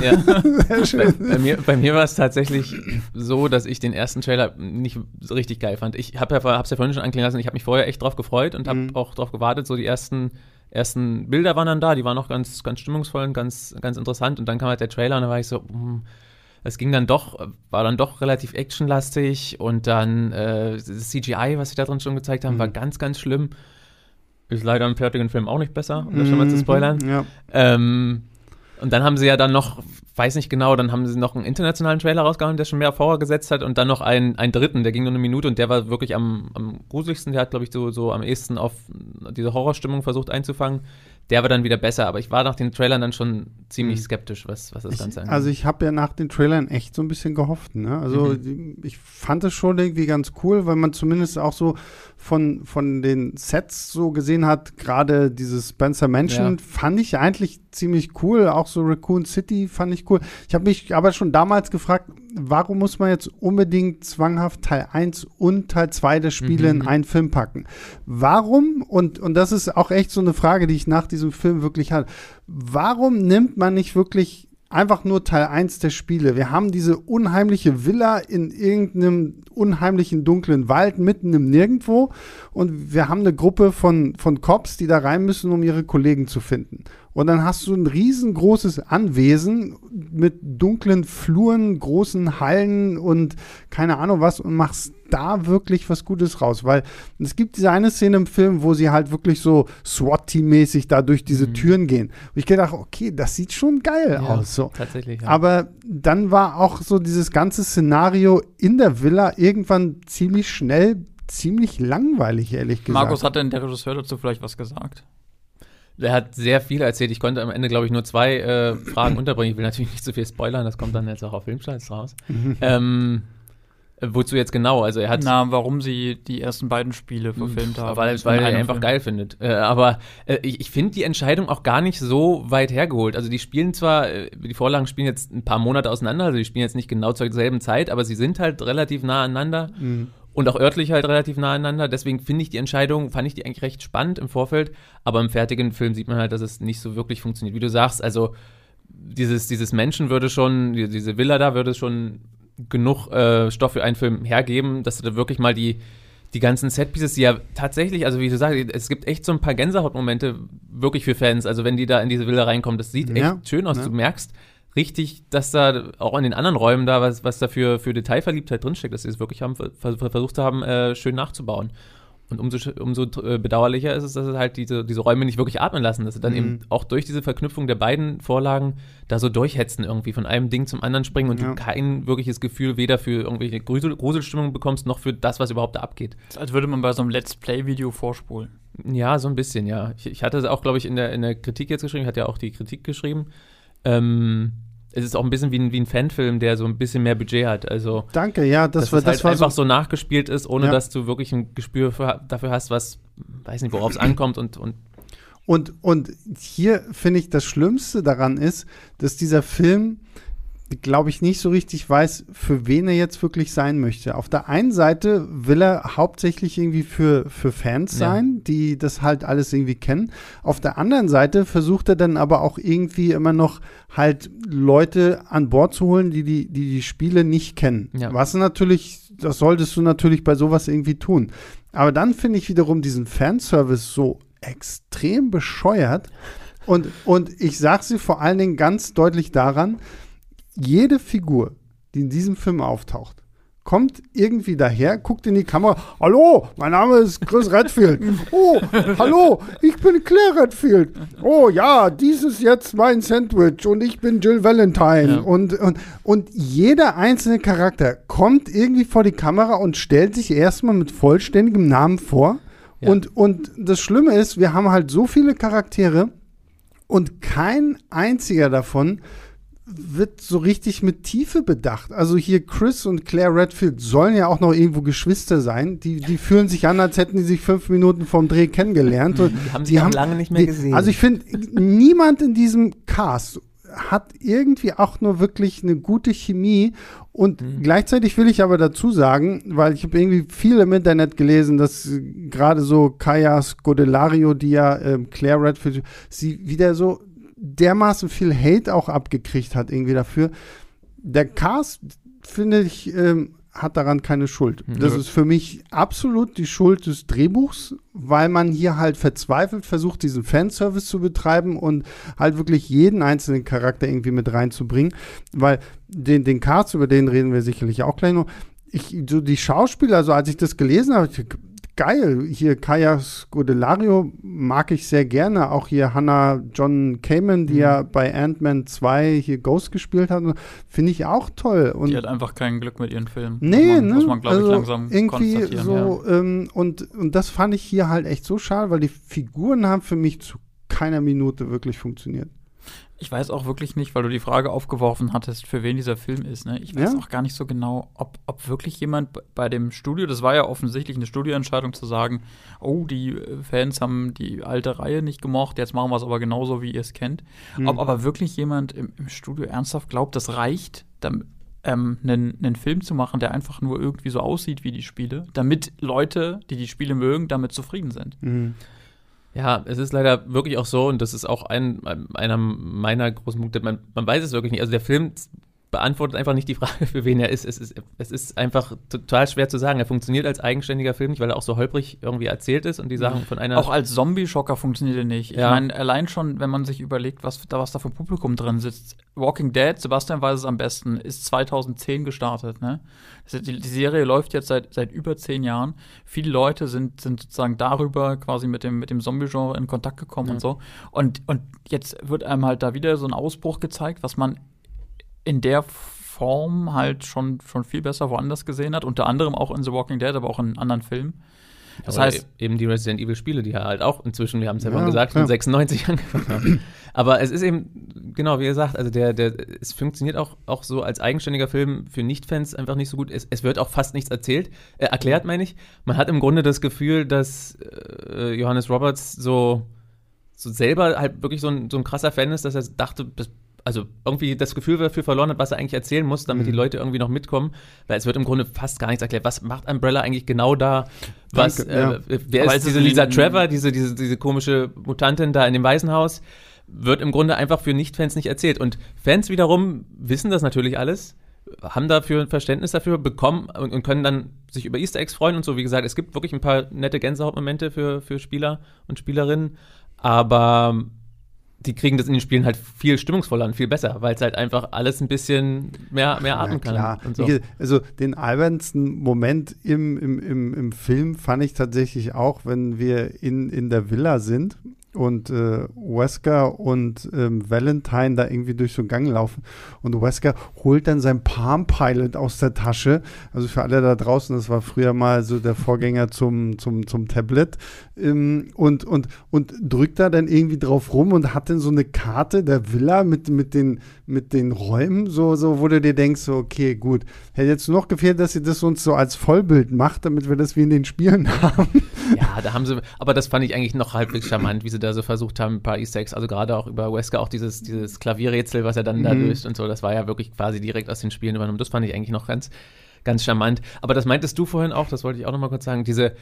ja, ja. sehr schön. Bei, bei mir, bei mir war es tatsächlich so, dass ich den ersten Trailer nicht so richtig geil fand. Ich habe ja, hab's ja vorhin schon anklingen lassen, ich habe mich vorher echt drauf gefreut und habe mhm. auch drauf gewartet, so die ersten ersten Bilder waren dann da, die waren noch ganz, ganz stimmungsvoll und ganz, ganz interessant. Und dann kam halt der Trailer und da war ich so, hm, es ging dann doch, war dann doch relativ actionlastig und dann äh, das CGI, was sie da drin schon gezeigt haben, mhm. war ganz, ganz schlimm. Ist leider im fertigen Film auch nicht besser, um das schon mal zu mhm. spoilern. Ja. Ähm, und dann haben sie ja dann noch, weiß nicht genau, dann haben sie noch einen internationalen Trailer rausgehauen, der schon mehr auf Horror gesetzt hat und dann noch einen, einen dritten, der ging nur eine Minute und der war wirklich am, am gruseligsten. Der hat, glaube ich, so, so am ehesten auf diese Horrorstimmung versucht einzufangen der war dann wieder besser, aber ich war nach den Trailern dann schon ziemlich mhm. skeptisch, was, was das ich, Ganze angeht. Also ich habe ja nach den Trailern echt so ein bisschen gehofft. Ne? Also mhm. ich fand es schon irgendwie ganz cool, weil man zumindest auch so von, von den Sets so gesehen hat, gerade dieses Spencer Mansion ja. fand ich eigentlich ziemlich cool. Auch so Raccoon City fand ich cool. Ich habe mich aber schon damals gefragt, warum muss man jetzt unbedingt zwanghaft Teil 1 und Teil 2 der Spiele mhm. in einen Film packen? Warum, und, und das ist auch echt so eine Frage, die ich nach diesem Film wirklich hatte, warum nimmt man nicht wirklich einfach nur Teil 1 der Spiele. Wir haben diese unheimliche Villa in irgendeinem unheimlichen dunklen Wald mitten im Nirgendwo und wir haben eine Gruppe von, von Cops, die da rein müssen, um ihre Kollegen zu finden. Und dann hast du ein riesengroßes Anwesen mit dunklen Fluren, großen Hallen und keine Ahnung was und machst da wirklich was Gutes raus. Weil es gibt diese eine Szene im Film, wo sie halt wirklich so SWAT-Team-mäßig da durch diese mhm. Türen gehen. Und ich gedacht, okay, das sieht schon geil ja, aus. So. Tatsächlich. Ja. Aber dann war auch so dieses ganze Szenario in der Villa irgendwann ziemlich schnell ziemlich langweilig, ehrlich gesagt. Markus, hat denn der Regisseur dazu vielleicht was gesagt? Der hat sehr viel erzählt. Ich konnte am Ende, glaube ich, nur zwei äh, Fragen unterbringen. Ich will natürlich nicht zu viel spoilern, das kommt dann jetzt auch auf Filmstarts raus. ähm, wozu jetzt genau? Also er hat. Na, warum sie die ersten beiden Spiele verfilmt haben. Weil, weil er einfach Film. geil findet. Äh, aber äh, ich, ich finde die Entscheidung auch gar nicht so weit hergeholt. Also die spielen zwar, äh, die Vorlagen spielen jetzt ein paar Monate auseinander, also die spielen jetzt nicht genau zur selben Zeit, aber sie sind halt relativ nah aneinander. Mhm und auch örtlich halt relativ nah aneinander. Deswegen finde ich die Entscheidung, fand ich die eigentlich recht spannend im Vorfeld, aber im fertigen Film sieht man halt, dass es nicht so wirklich funktioniert. Wie du sagst, also dieses, dieses Menschen würde schon, diese Villa da würde schon genug äh, Stoff für einen Film hergeben, dass du da wirklich mal die, die ganzen Setpieces, die ja tatsächlich, also wie du sagst, es gibt echt so ein paar Gänsehautmomente wirklich für Fans. Also wenn die da in diese Villa reinkommen, das sieht ja, echt schön aus. Ja. Du merkst, richtig, dass da auch in den anderen Räumen da, was, was da für, für Detailverliebtheit drinsteckt, dass sie es wirklich haben, versucht haben, äh, schön nachzubauen. Und umso, umso äh, bedauerlicher ist es, dass es halt diese, diese Räume nicht wirklich atmen lassen, dass sie dann mhm. eben auch durch diese Verknüpfung der beiden Vorlagen da so durchhetzen irgendwie, von einem Ding zum anderen springen und ja. du kein wirkliches Gefühl weder für irgendwelche Grusel Gruselstimmung bekommst, noch für das, was überhaupt da abgeht. Das ist, als würde man bei so einem Let's Play-Video vorspulen. Ja, so ein bisschen, ja. Ich, ich hatte es auch, glaube ich, in der, in der Kritik jetzt geschrieben, ich hatte ja auch die Kritik geschrieben. Ähm, es ist auch ein bisschen wie ein, wie ein Fanfilm, der so ein bisschen mehr Budget hat. Also danke, ja, das dass war, es halt war einfach so, so nachgespielt ist, ohne ja. dass du wirklich ein Gespür für, dafür hast, was, weiß nicht, worauf es ankommt und, und und, und hier finde ich das Schlimmste daran ist, dass dieser Film glaube ich, nicht so richtig weiß, für wen er jetzt wirklich sein möchte. Auf der einen Seite will er hauptsächlich irgendwie für, für Fans sein, ja. die das halt alles irgendwie kennen. Auf der anderen Seite versucht er dann aber auch irgendwie immer noch halt Leute an Bord zu holen, die die, die, die Spiele nicht kennen. Ja. Was natürlich, das solltest du natürlich bei sowas irgendwie tun. Aber dann finde ich wiederum diesen Fanservice so extrem bescheuert. Und, und ich sage sie vor allen Dingen ganz deutlich daran, jede Figur, die in diesem Film auftaucht, kommt irgendwie daher, guckt in die Kamera, hallo, mein Name ist Chris Redfield. Oh, hallo, ich bin Claire Redfield. Oh ja, dies ist jetzt mein Sandwich und ich bin Jill Valentine. Ja. Und, und, und jeder einzelne Charakter kommt irgendwie vor die Kamera und stellt sich erstmal mit vollständigem Namen vor. Ja. Und, und das Schlimme ist, wir haben halt so viele Charaktere und kein einziger davon wird so richtig mit Tiefe bedacht. Also hier Chris und Claire Redfield sollen ja auch noch irgendwo Geschwister sein. Die, die fühlen sich an, als hätten die sich fünf Minuten vom Dreh kennengelernt. Und die haben sie haben, lange nicht mehr gesehen. also ich finde, niemand in diesem Cast hat irgendwie auch nur wirklich eine gute Chemie. Und mhm. gleichzeitig will ich aber dazu sagen, weil ich habe irgendwie viel im Internet gelesen, dass gerade so Kaya Scodelario, die ja äh, Claire Redfield, sie wieder so dermaßen viel Hate auch abgekriegt hat, irgendwie dafür. Der Cast, finde ich, ähm, hat daran keine Schuld. Mhm. Das ist für mich absolut die Schuld des Drehbuchs, weil man hier halt verzweifelt versucht, diesen Fanservice zu betreiben und halt wirklich jeden einzelnen Charakter irgendwie mit reinzubringen. Weil den, den Cast, über den reden wir sicherlich auch gleich noch. Ich, so die Schauspieler, also als ich das gelesen habe, geil. Hier Kaya Scodelario mag ich sehr gerne. Auch hier Hannah John Kamen, die mhm. ja bei Ant-Man 2 hier Ghost gespielt hat, finde ich auch toll. Und die hat einfach kein Glück mit ihren Filmen. Nee, muss man, ne? Muss man, glaube also ich, langsam irgendwie so, ja. ähm, und, und das fand ich hier halt echt so schade, weil die Figuren haben für mich zu keiner Minute wirklich funktioniert. Ich weiß auch wirklich nicht, weil du die Frage aufgeworfen hattest, für wen dieser Film ist. Ne? Ich weiß ja? auch gar nicht so genau, ob, ob wirklich jemand bei dem Studio, das war ja offensichtlich eine Studioentscheidung zu sagen, oh, die äh, Fans haben die alte Reihe nicht gemocht, jetzt machen wir es aber genauso, wie ihr es kennt. Mhm. Ob aber wirklich jemand im, im, Studio ernsthaft glaubt, das reicht, damit, ähm, einen, einen Film zu machen, der einfach nur irgendwie so aussieht wie die Spiele, damit Leute, die die Spiele mögen, damit zufrieden sind. Mhm. Ja, es ist leider wirklich auch so, und das ist auch ein, einer meiner großen Punkte, man, man weiß es wirklich nicht. Also der Film beantwortet einfach nicht die Frage, für wen er ist. Es, ist. es ist einfach total schwer zu sagen. Er funktioniert als eigenständiger Film nicht, weil er auch so holprig irgendwie erzählt ist und die Sachen von einer. Auch als Zombie-Schocker funktioniert er nicht. Ja. Ich meine, allein schon, wenn man sich überlegt, was da, was da für Publikum drin sitzt. Walking Dead, Sebastian weiß es am besten, ist 2010 gestartet. Ne? Die, die Serie läuft jetzt seit, seit über zehn Jahren. Viele Leute sind, sind sozusagen darüber quasi mit dem, mit dem Zombie-Genre in Kontakt gekommen ja. und so. Und, und jetzt wird einem halt da wieder so ein Ausbruch gezeigt, was man in der Form halt schon, schon viel besser woanders gesehen hat. Unter anderem auch in The Walking Dead, aber auch in anderen Filmen. Das aber heißt, eben die Resident Evil Spiele, die halt auch inzwischen, wir haben es ja, ja gesagt, von 96 angefangen haben. aber es ist eben, genau wie ihr sagt, also der, der, es funktioniert auch, auch so als eigenständiger Film für Nicht-Fans einfach nicht so gut. Es, es wird auch fast nichts erzählt, äh, erklärt, meine ich. Man hat im Grunde das Gefühl, dass äh, Johannes Roberts so, so selber halt wirklich so ein, so ein krasser Fan ist, dass er dachte, das also irgendwie das Gefühl dafür verloren hat, was er eigentlich erzählen muss, damit mhm. die Leute irgendwie noch mitkommen, weil es wird im Grunde fast gar nichts erklärt. Was macht Umbrella eigentlich genau da? Was, Danke, äh, ja. wer ist diese Lisa Trevor, diese, diese, diese komische Mutantin da in dem Waisenhaus? Wird im Grunde einfach für Nicht-Fans nicht erzählt. Und Fans wiederum wissen das natürlich alles, haben dafür ein Verständnis dafür bekommen und, und, können dann sich über Easter Eggs freuen und so. Wie gesagt, es gibt wirklich ein paar nette Gänsehautmomente für, für Spieler und Spielerinnen, aber die kriegen das in den Spielen halt viel stimmungsvoller und viel besser, weil es halt einfach alles ein bisschen mehr, mehr atmen ja, klar. kann. So. Also den albernsten Moment im, im, im, im Film fand ich tatsächlich auch, wenn wir in, in der Villa sind und äh, Wesker und ähm, Valentine da irgendwie durch so einen Gang laufen und Wesker holt dann sein Palm Pilot aus der Tasche. Also für alle da draußen, das war früher mal so der Vorgänger zum, zum, zum Tablet ähm, und, und, und drückt da dann irgendwie drauf rum und hat dann so eine Karte der Villa mit, mit, den, mit den Räumen, so, so, wo du dir denkst, so, okay, gut. Hätte jetzt noch gefehlt, dass ihr das uns so als Vollbild macht, damit wir das wie in den Spielen haben. Ja, da haben sie, aber das fand ich eigentlich noch halbwegs charmant, wie sie da so versucht haben, ein paar Easter Eggs, also gerade auch über Wesker, auch dieses, dieses Klavierrätsel, was er dann mhm. da löst und so, das war ja wirklich quasi direkt aus den Spielen übernommen. Das fand ich eigentlich noch ganz, ganz charmant. Aber das meintest du vorhin auch, das wollte ich auch noch mal kurz sagen, diese,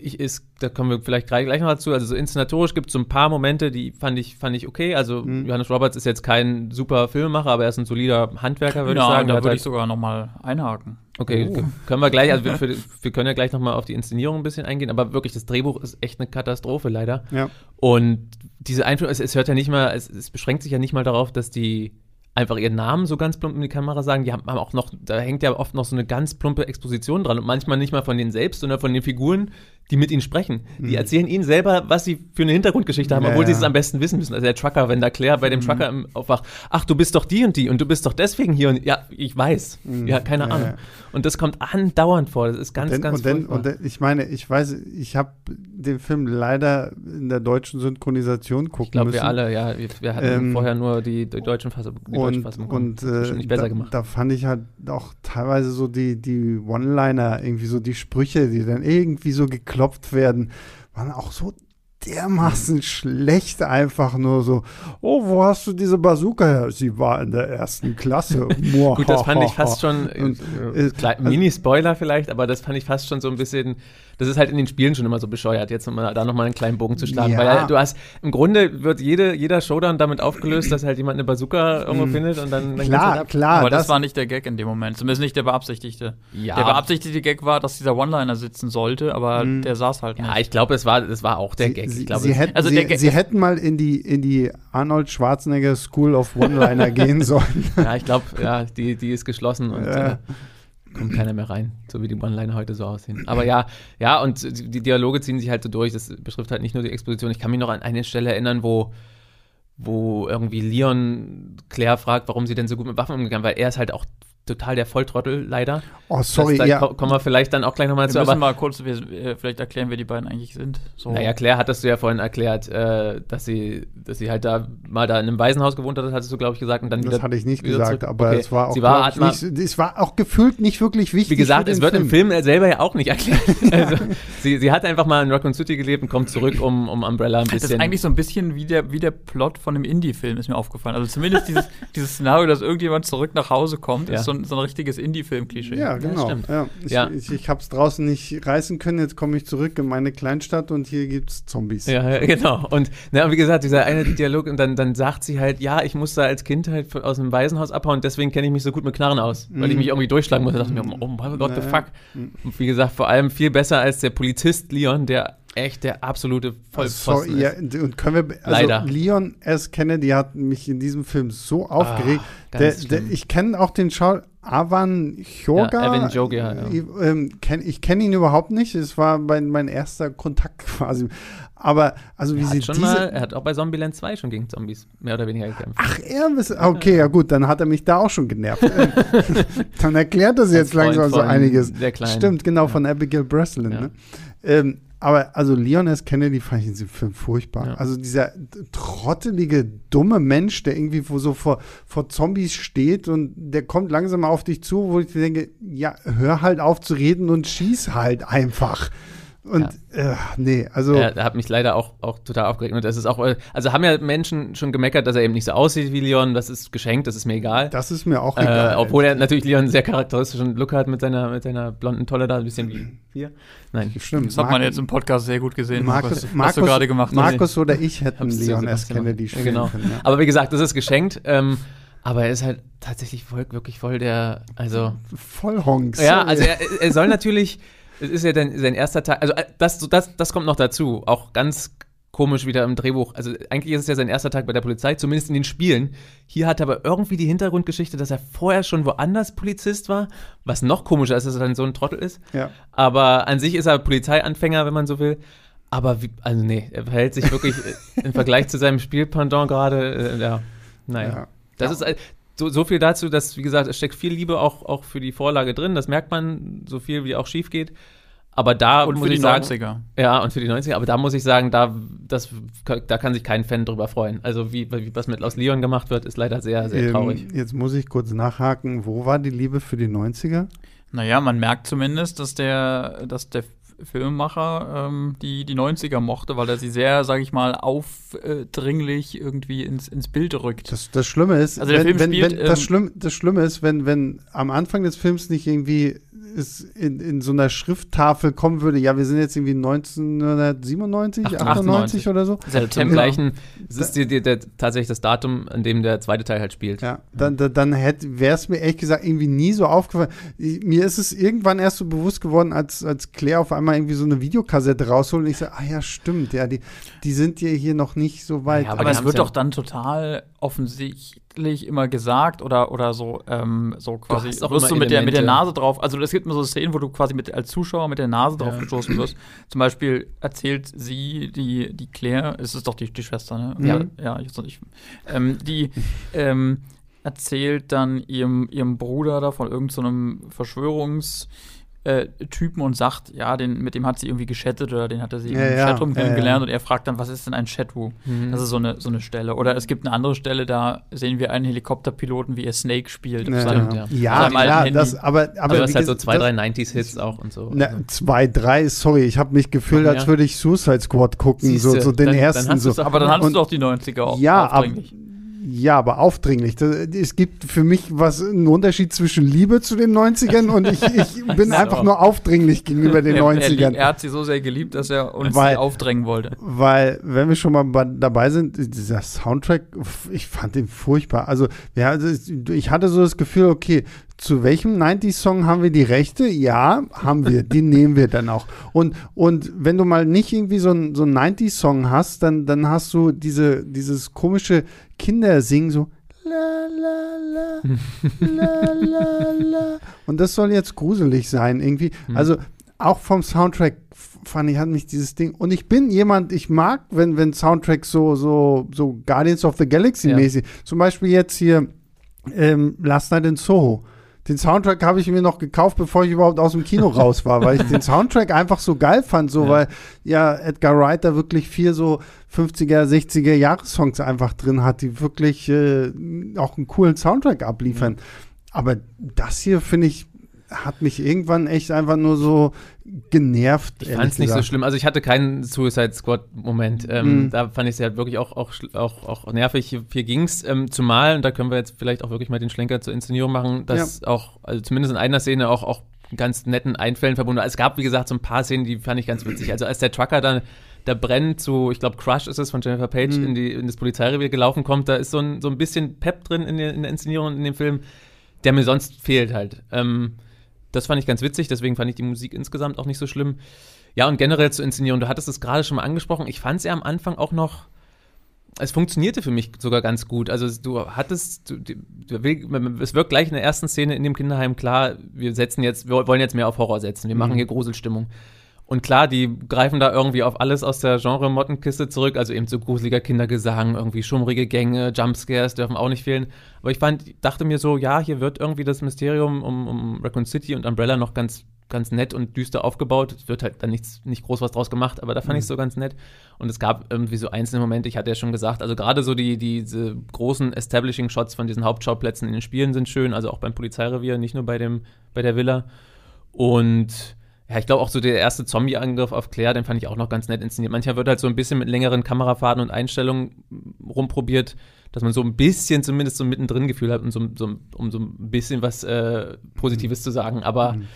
ich ist, da kommen wir vielleicht gleich, gleich noch dazu. Also so inszenatorisch gibt es so ein paar Momente, die fand ich, fand ich okay. Also mhm. Johannes Roberts ist jetzt kein super Filmemacher, aber er ist ein solider Handwerker, würde ja, ich sagen. Da würde halt ich sogar noch mal einhaken. Okay, oh. können wir gleich, also wir, für, wir, können ja gleich noch mal auf die Inszenierung ein bisschen eingehen, aber wirklich, das Drehbuch ist echt eine Katastrophe leider. Ja. Und diese Einführung, es, es hört ja nicht mal, es, es beschränkt sich ja nicht mal darauf, dass die einfach ihren Namen so ganz plump in die Kamera sagen. Die haben auch noch, da hängt ja oft noch so eine ganz plumpe Exposition dran und manchmal nicht mal von denen selbst, sondern von den Figuren, die mit ihnen sprechen. Die mhm. erzählen ihnen selber, was sie für eine Hintergrundgeschichte haben, ja, obwohl ja. sie es am besten wissen müssen. Also der Trucker, wenn da Claire bei dem mhm. Trucker im Aufwach, ach, du bist doch die und die und du bist doch deswegen hier und ja, ich weiß. Mhm. Ja, keine ja, Ahnung. Und das kommt andauernd vor. Das ist ganz, und denn, ganz und, denn, und denn, ich meine, ich weiß, ich habe den Film leider in der deutschen Synchronisation gucken ich glaub, müssen. Ich glaube, wir alle, ja. Wir, wir hatten ähm, vorher nur die, die deutschen Fassung. und, Fassung und äh, nicht besser da, gemacht. da fand ich halt auch teilweise so die, die One-Liner, irgendwie so die Sprüche, die dann irgendwie so geklopft werden waren auch so dermaßen schlecht, einfach nur so, oh, wo hast du diese Bazooka her? Sie war in der ersten Klasse. Gut, das fand ich fast schon, äh, äh, also Mini-Spoiler vielleicht, aber das fand ich fast schon so ein bisschen das ist halt in den Spielen schon immer so bescheuert, jetzt mal, da nochmal einen kleinen Bogen zu schlagen. Ja. Weil du hast, im Grunde wird jede, jeder Showdown damit aufgelöst, dass halt jemand eine Bazooka irgendwo mhm. findet und dann, dann Klar, halt klar. Aber das, das, war nicht der Gag in dem Moment, zumindest nicht der beabsichtigte. Ja. Der beabsichtigte Gag war, dass dieser One-Liner sitzen sollte, aber mhm. der saß halt nicht. Ja, ich glaube, es war, das war auch der Gag. Sie, glaube, sie, hätten, also sie, sie, hätten mal in die, in die Arnold Schwarzenegger School of One-Liner gehen sollen. Ja, ich glaube, ja, die, die ist geschlossen und ja. äh, kommt keiner mehr rein, so wie die One-Liner heute so aussehen. Aber ja, ja, und die Dialoge ziehen sich halt so durch. Das betrifft halt nicht nur die Exposition. Ich kann mich noch an eine Stelle erinnern, wo, wo irgendwie Leon Claire fragt, warum sie denn so gut mit Waffen umgegangen, weil er ist halt auch total der Volltrottel, leider. Oh, sorry, das, da ja. kommen wir vielleicht dann auch gleich nochmal zu. Wir müssen mal kurz, wir, äh, vielleicht erklären, wer die beiden eigentlich sind. So. Naja, Claire hattest du ja vorhin erklärt, äh, dass sie, dass sie halt da mal da in einem Waisenhaus gewohnt hat, das hattest du, glaube ich, gesagt. Und dann das wieder, hatte ich nicht gesagt, zurück. aber okay. es war auch, sie war, nicht, es war auch gefühlt nicht wirklich wichtig. Wie gesagt, es wird Film. im Film selber ja auch nicht erklärt. also, sie, sie hat einfach mal in Raccoon City gelebt und kommt zurück, um, um Umbrella ein bisschen. Das ist eigentlich so ein bisschen wie der, wie der Plot von einem Indie-Film, ist mir aufgefallen. Also zumindest dieses, dieses Szenario, dass irgendjemand zurück nach Hause kommt, ja. ist so ein, so ein richtiges Indie-Film-Klischee. Ja, genau. Ja, ich ja. ich, ich habe es draußen nicht reißen können, jetzt komme ich zurück in meine Kleinstadt und hier gibt es Zombies. Ja, genau. Und na, wie gesagt, dieser eine Dialog, und dann, dann sagt sie halt, ja, ich musste als Kind halt aus einem Waisenhaus abhauen, deswegen kenne ich mich so gut mit Knarren aus, weil ich mhm. mich irgendwie durchschlagen muss. Da dachte ich mir, oh mein Gott, the fuck. Mhm. Und wie gesagt, vor allem viel besser als der Polizist Leon, der echt der absolute Vollpfosten so, ja, und können wir, also Leider. Leon S. Kennedy hat mich in diesem Film so aufgeregt. Ah, der, der, ich kenne auch den Schau Avan Choga. Ja, Evan Jogia, ja. Ich, ähm, kenn, ich kenne ihn überhaupt nicht. Es war mein, mein erster Kontakt quasi. Aber, also wie er sie schon mal, Er hat auch bei Zombieland 2 schon gegen Zombies mehr oder weniger gekämpft. Ach, er ist, okay, ja gut, dann hat er mich da auch schon genervt. dann erklärt das jetzt langsam so einiges. Stimmt, genau, ja. von Abigail Breslin. Ne? Ähm, aber also Leon S. Kennedy fand ich in diesem Film furchtbar. Ja. Also dieser trottelige, dumme Mensch, der irgendwie so vor, vor Zombies steht und der kommt langsam auf dich zu, wo ich denke, ja, hör halt auf zu reden und schieß halt einfach. Und ja. äh, nee, also. Er, er, hat mich leider auch, auch total aufgeregt. Und das ist auch, also haben ja Menschen schon gemeckert, dass er eben nicht so aussieht wie Leon. Das ist geschenkt, das ist mir egal. Das ist mir auch äh, egal. obwohl er natürlich Leon einen sehr charakteristischen Look hat mit seiner, mit seiner blonden Tolle da, ein bisschen wie wir. Nein, stimmt. Das hat man jetzt im Podcast sehr gut gesehen, Markus, was, Markus, was du gerade gemacht hast. Markus oder ich hätten Leon S. Kennedy spielen genau. können. Ja. Aber wie gesagt, das ist geschenkt. Ähm, aber er ist halt tatsächlich voll, wirklich voll der, also. Voll Honks. Ja, also er, er soll natürlich es ist ja dann sein erster Tag. Also, äh, das, das, das kommt noch dazu. Auch ganz komisch wieder im Drehbuch. Also, eigentlich ist es ja sein erster Tag bei der Polizei, zumindest in den Spielen. Hier hat er aber irgendwie die Hintergrundgeschichte, dass er vorher schon woanders Polizist war, was noch komischer ist, dass er dann so ein Trottel ist. Ja. Aber an sich ist er Polizeianfänger, wenn man so will. Aber wie, also nee, er verhält sich wirklich im Vergleich zu seinem Spielpendant gerade, äh, ja, naja. Ja. Das ist, so, so viel dazu, dass, wie gesagt, es steckt viel Liebe auch, auch für die Vorlage drin. Das merkt man, so viel wie auch schief geht. Aber da und muss ich sagen, 90er. Ja, und für die 90er. Aber da muss ich sagen, da, das, da kann sich kein Fan drüber freuen. Also, wie, wie was mit Aus Leon gemacht wird, ist leider sehr, sehr ähm, traurig. Jetzt muss ich kurz nachhaken. Wo war die Liebe für die 90er? Naja, man merkt zumindest, dass der, dass der Filmemacher ähm, die, die 90er mochte, weil er sie sehr, sage ich mal, aufdringlich irgendwie ins, ins Bild rückt. Das, das Schlimme ist, also der wenn, Film spielt, wenn, das, ähm, Schlimm, das Schlimme ist, wenn, wenn am Anfang des Films nicht irgendwie es in, in so einer Schrifttafel kommen würde, ja, wir sind jetzt irgendwie 1997, 98, 98 oder so. Das ist ja im gleichen, es ist die, die, der, tatsächlich das Datum, an dem der zweite Teil halt spielt. Ja, dann, dann, dann wäre es mir ehrlich gesagt irgendwie nie so aufgefallen. Mir ist es irgendwann erst so bewusst geworden, als, als Claire auf einmal irgendwie so eine Videokassette rausholt und ich sage, ah ja, stimmt, ja, die, die sind ja hier noch nicht so weit. Ja, aber, aber es wird doch dann total offensichtlich immer gesagt oder, oder so, ähm, so quasi wirst du mit der, mit der Nase drauf. Also es gibt immer so Szenen, wo du quasi mit, als Zuschauer mit der Nase drauf ja. gestoßen wirst. Zum Beispiel erzählt sie, die, die Claire, es ist doch die, die Schwester, ne? Ja. Ja, ich, ich ähm, die ähm, erzählt dann ihrem, ihrem Bruder da von irgendeinem so Verschwörungs- äh, Typen und sagt, ja, den, mit dem hat sie irgendwie geschattet oder den hat er sie ja, im ja, Chatroom ja, gelernt und er fragt dann, was ist denn ein Chatru? Mhm. Das ist so eine, so eine Stelle. Oder es gibt eine andere Stelle, da sehen wir einen Helikopterpiloten, wie er Snake spielt. Ja, seinem, ja. ja klar, das, aber, aber, aber das ist halt so zwei, drei 90s-Hits auch und so. Na, also. zwei, drei, sorry, ich habe mich gefühlt, als würde ich Suicide Squad gucken, so, so den dann, ersten. Dann so. Aber dann hattest du auch die 90er auch. Ja, aber ja, aber aufdringlich. Es gibt für mich was einen Unterschied zwischen Liebe zu den 90ern und ich, ich bin einfach nur aufdringlich gegenüber den 90ern. Er, hat sie so sehr geliebt, dass er uns weil, aufdrängen wollte. Weil, wenn wir schon mal dabei sind, dieser Soundtrack, ich fand den furchtbar. Also, ja, ich hatte so das Gefühl, okay, zu welchem 90s-Song haben wir die Rechte? Ja, haben wir. Die nehmen wir dann auch. Und, und wenn du mal nicht irgendwie so einen so 90s-Song hast, dann, dann hast du diese, dieses komische Kindersingen, so la la la. Und das soll jetzt gruselig sein, irgendwie. Mhm. Also auch vom Soundtrack fand ich, hat mich dieses Ding. Und ich bin jemand, ich mag, wenn, wenn Soundtracks so, so, so Guardians of the Galaxy mäßig. Ja. Zum Beispiel jetzt hier ähm, Last Night in Soho den Soundtrack habe ich mir noch gekauft, bevor ich überhaupt aus dem Kino raus war, weil ich den Soundtrack einfach so geil fand, so ja. weil ja Edgar Wright da wirklich vier so 50er, 60er Jahressongs einfach drin hat, die wirklich äh, auch einen coolen Soundtrack abliefern. Ja. Aber das hier finde ich hat mich irgendwann echt einfach nur so genervt. Ich fand es nicht so schlimm. Also ich hatte keinen Suicide Squad-Moment. Ähm, mhm. Da fand ich es halt wirklich auch, auch, auch, auch nervig. Hier ging es ähm, zumal, und da können wir jetzt vielleicht auch wirklich mal den Schlenker zur Inszenierung machen, dass ja. auch, also zumindest in einer Szene auch, auch ganz netten Einfällen verbunden war. Es gab, wie gesagt, so ein paar Szenen, die fand ich ganz witzig. Also als der Trucker dann da brennt zu, ich glaube, Crush ist es von Jennifer Page, mhm. in, die, in das Polizeirevier gelaufen kommt, da ist so ein, so ein bisschen Pep drin in der, in der Inszenierung in dem Film, der mir sonst fehlt halt. Ähm, das fand ich ganz witzig, deswegen fand ich die Musik insgesamt auch nicht so schlimm. Ja, und generell zur Inszenierung, du hattest es gerade schon mal angesprochen, ich fand es ja am Anfang auch noch, es funktionierte für mich sogar ganz gut. Also du hattest, du, du, es wirkt gleich in der ersten Szene in dem Kinderheim klar, wir setzen jetzt, wir wollen jetzt mehr auf Horror setzen, wir mhm. machen hier Gruselstimmung. Und klar, die greifen da irgendwie auf alles aus der Genre-Mottenkiste zurück, also eben so gruseliger Kindergesang, irgendwie schummrige Gänge, Jumpscares dürfen auch nicht fehlen. Aber ich fand, dachte mir so, ja, hier wird irgendwie das Mysterium um, um Raccoon City und Umbrella noch ganz, ganz nett und düster aufgebaut. Es wird halt dann nichts, nicht groß was draus gemacht, aber da fand mhm. ich es so ganz nett. Und es gab irgendwie so einzelne Momente, ich hatte ja schon gesagt, also gerade so die, diese großen Establishing-Shots von diesen Hauptschauplätzen in den Spielen sind schön, also auch beim Polizeirevier, nicht nur bei dem, bei der Villa. Und ja, ich glaube auch so der erste Zombie-Angriff auf Claire, den fand ich auch noch ganz nett inszeniert. Manchmal wird halt so ein bisschen mit längeren Kamerafahrten und Einstellungen rumprobiert, dass man so ein bisschen zumindest so mittendrin Gefühl hat, um so, so, um so ein bisschen was äh, Positives zu sagen. Aber mhm.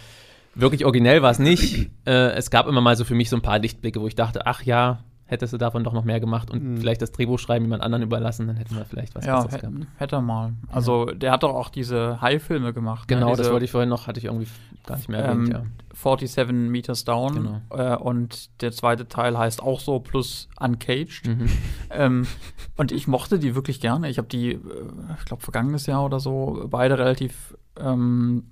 wirklich originell war es nicht. Äh, es gab immer mal so für mich so ein paar Lichtblicke, wo ich dachte, ach ja, hättest du davon doch noch mehr gemacht und mhm. vielleicht das Drehbuch schreiben jemand anderen überlassen, dann hätten wir vielleicht was ja, gehabt. Hätte er mal. Also ja. der hat doch auch diese High-Filme gemacht. Ne? Genau, ne? das wollte ich vorhin noch, hatte ich irgendwie gar nicht mehr erwähnt, ähm, ja. 47 Meters Down genau. äh, und der zweite Teil heißt auch so plus Uncaged. Mhm. ähm, und ich mochte die wirklich gerne. Ich habe die, äh, ich glaube, vergangenes Jahr oder so beide relativ ähm,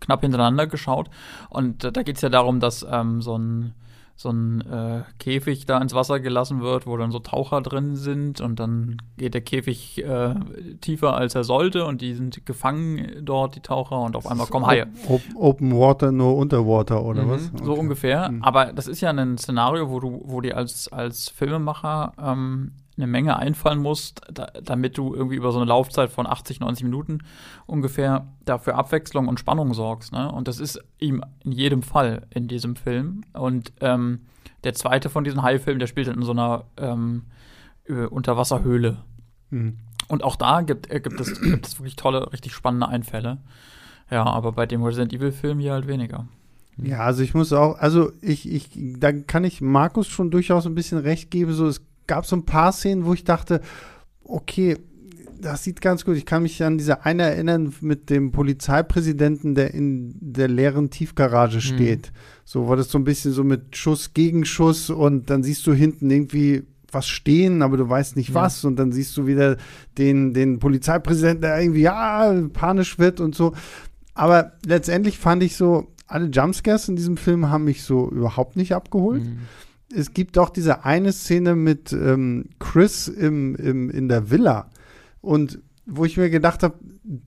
knapp hintereinander geschaut. Und äh, da geht es ja darum, dass ähm, so ein so ein äh, Käfig da ins Wasser gelassen wird, wo dann so Taucher drin sind und dann geht der Käfig äh, tiefer als er sollte und die sind gefangen dort, die Taucher, und auf einmal kommen Haie. Open Water, nur Underwater oder mhm, was? Okay. So ungefähr. Mhm. Aber das ist ja ein Szenario, wo du, wo dir als, als Filmemacher ähm, eine Menge einfallen musst, da, damit du irgendwie über so eine Laufzeit von 80, 90 Minuten ungefähr dafür Abwechslung und Spannung sorgst. Ne? Und das ist ihm in jedem Fall in diesem Film. Und ähm, der zweite von diesen Haifilmen, der spielt in so einer ähm, Unterwasserhöhle. Mhm. Und auch da gibt, äh, gibt, es, gibt es wirklich tolle, richtig spannende Einfälle. Ja, aber bei dem Resident Evil-Film hier halt weniger. Ja, also ich muss auch, also ich, ich, da kann ich Markus schon durchaus ein bisschen recht geben. So, es gab so ein paar Szenen, wo ich dachte, okay, das sieht ganz gut. Ich kann mich an diese eine erinnern mit dem Polizeipräsidenten, der in der leeren Tiefgarage mhm. steht. Mhm. So war das so ein bisschen so mit Schuss gegen Schuss und dann siehst du hinten irgendwie was stehen, aber du weißt nicht was ja. und dann siehst du wieder den, den Polizeipräsidenten, der irgendwie ja panisch wird und so. Aber letztendlich fand ich so, alle Jumpscares in diesem Film haben mich so überhaupt nicht abgeholt. Mhm es gibt auch diese eine Szene mit ähm, Chris im, im, in der Villa. Und wo ich mir gedacht habe,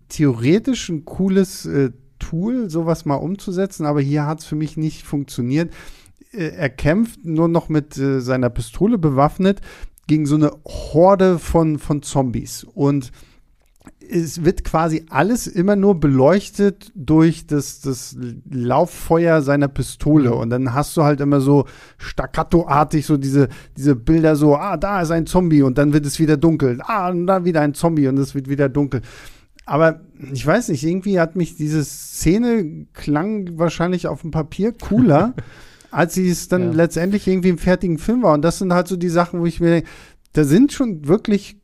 theoretisch ein cooles äh, Tool, sowas mal umzusetzen, aber hier hat es für mich nicht funktioniert. Äh, er kämpft nur noch mit äh, seiner Pistole bewaffnet gegen so eine Horde von, von Zombies. Und es wird quasi alles immer nur beleuchtet durch das, das Lauffeuer seiner Pistole. Mhm. Und dann hast du halt immer so staccatoartig so diese, diese Bilder so, ah, da ist ein Zombie und dann wird es wieder dunkel. Ah, und da wieder ein Zombie und es wird wieder dunkel. Aber ich weiß nicht, irgendwie hat mich diese Szene klang wahrscheinlich auf dem Papier cooler, als sie es dann ja. letztendlich irgendwie im fertigen Film war. Und das sind halt so die Sachen, wo ich mir denke, da sind schon wirklich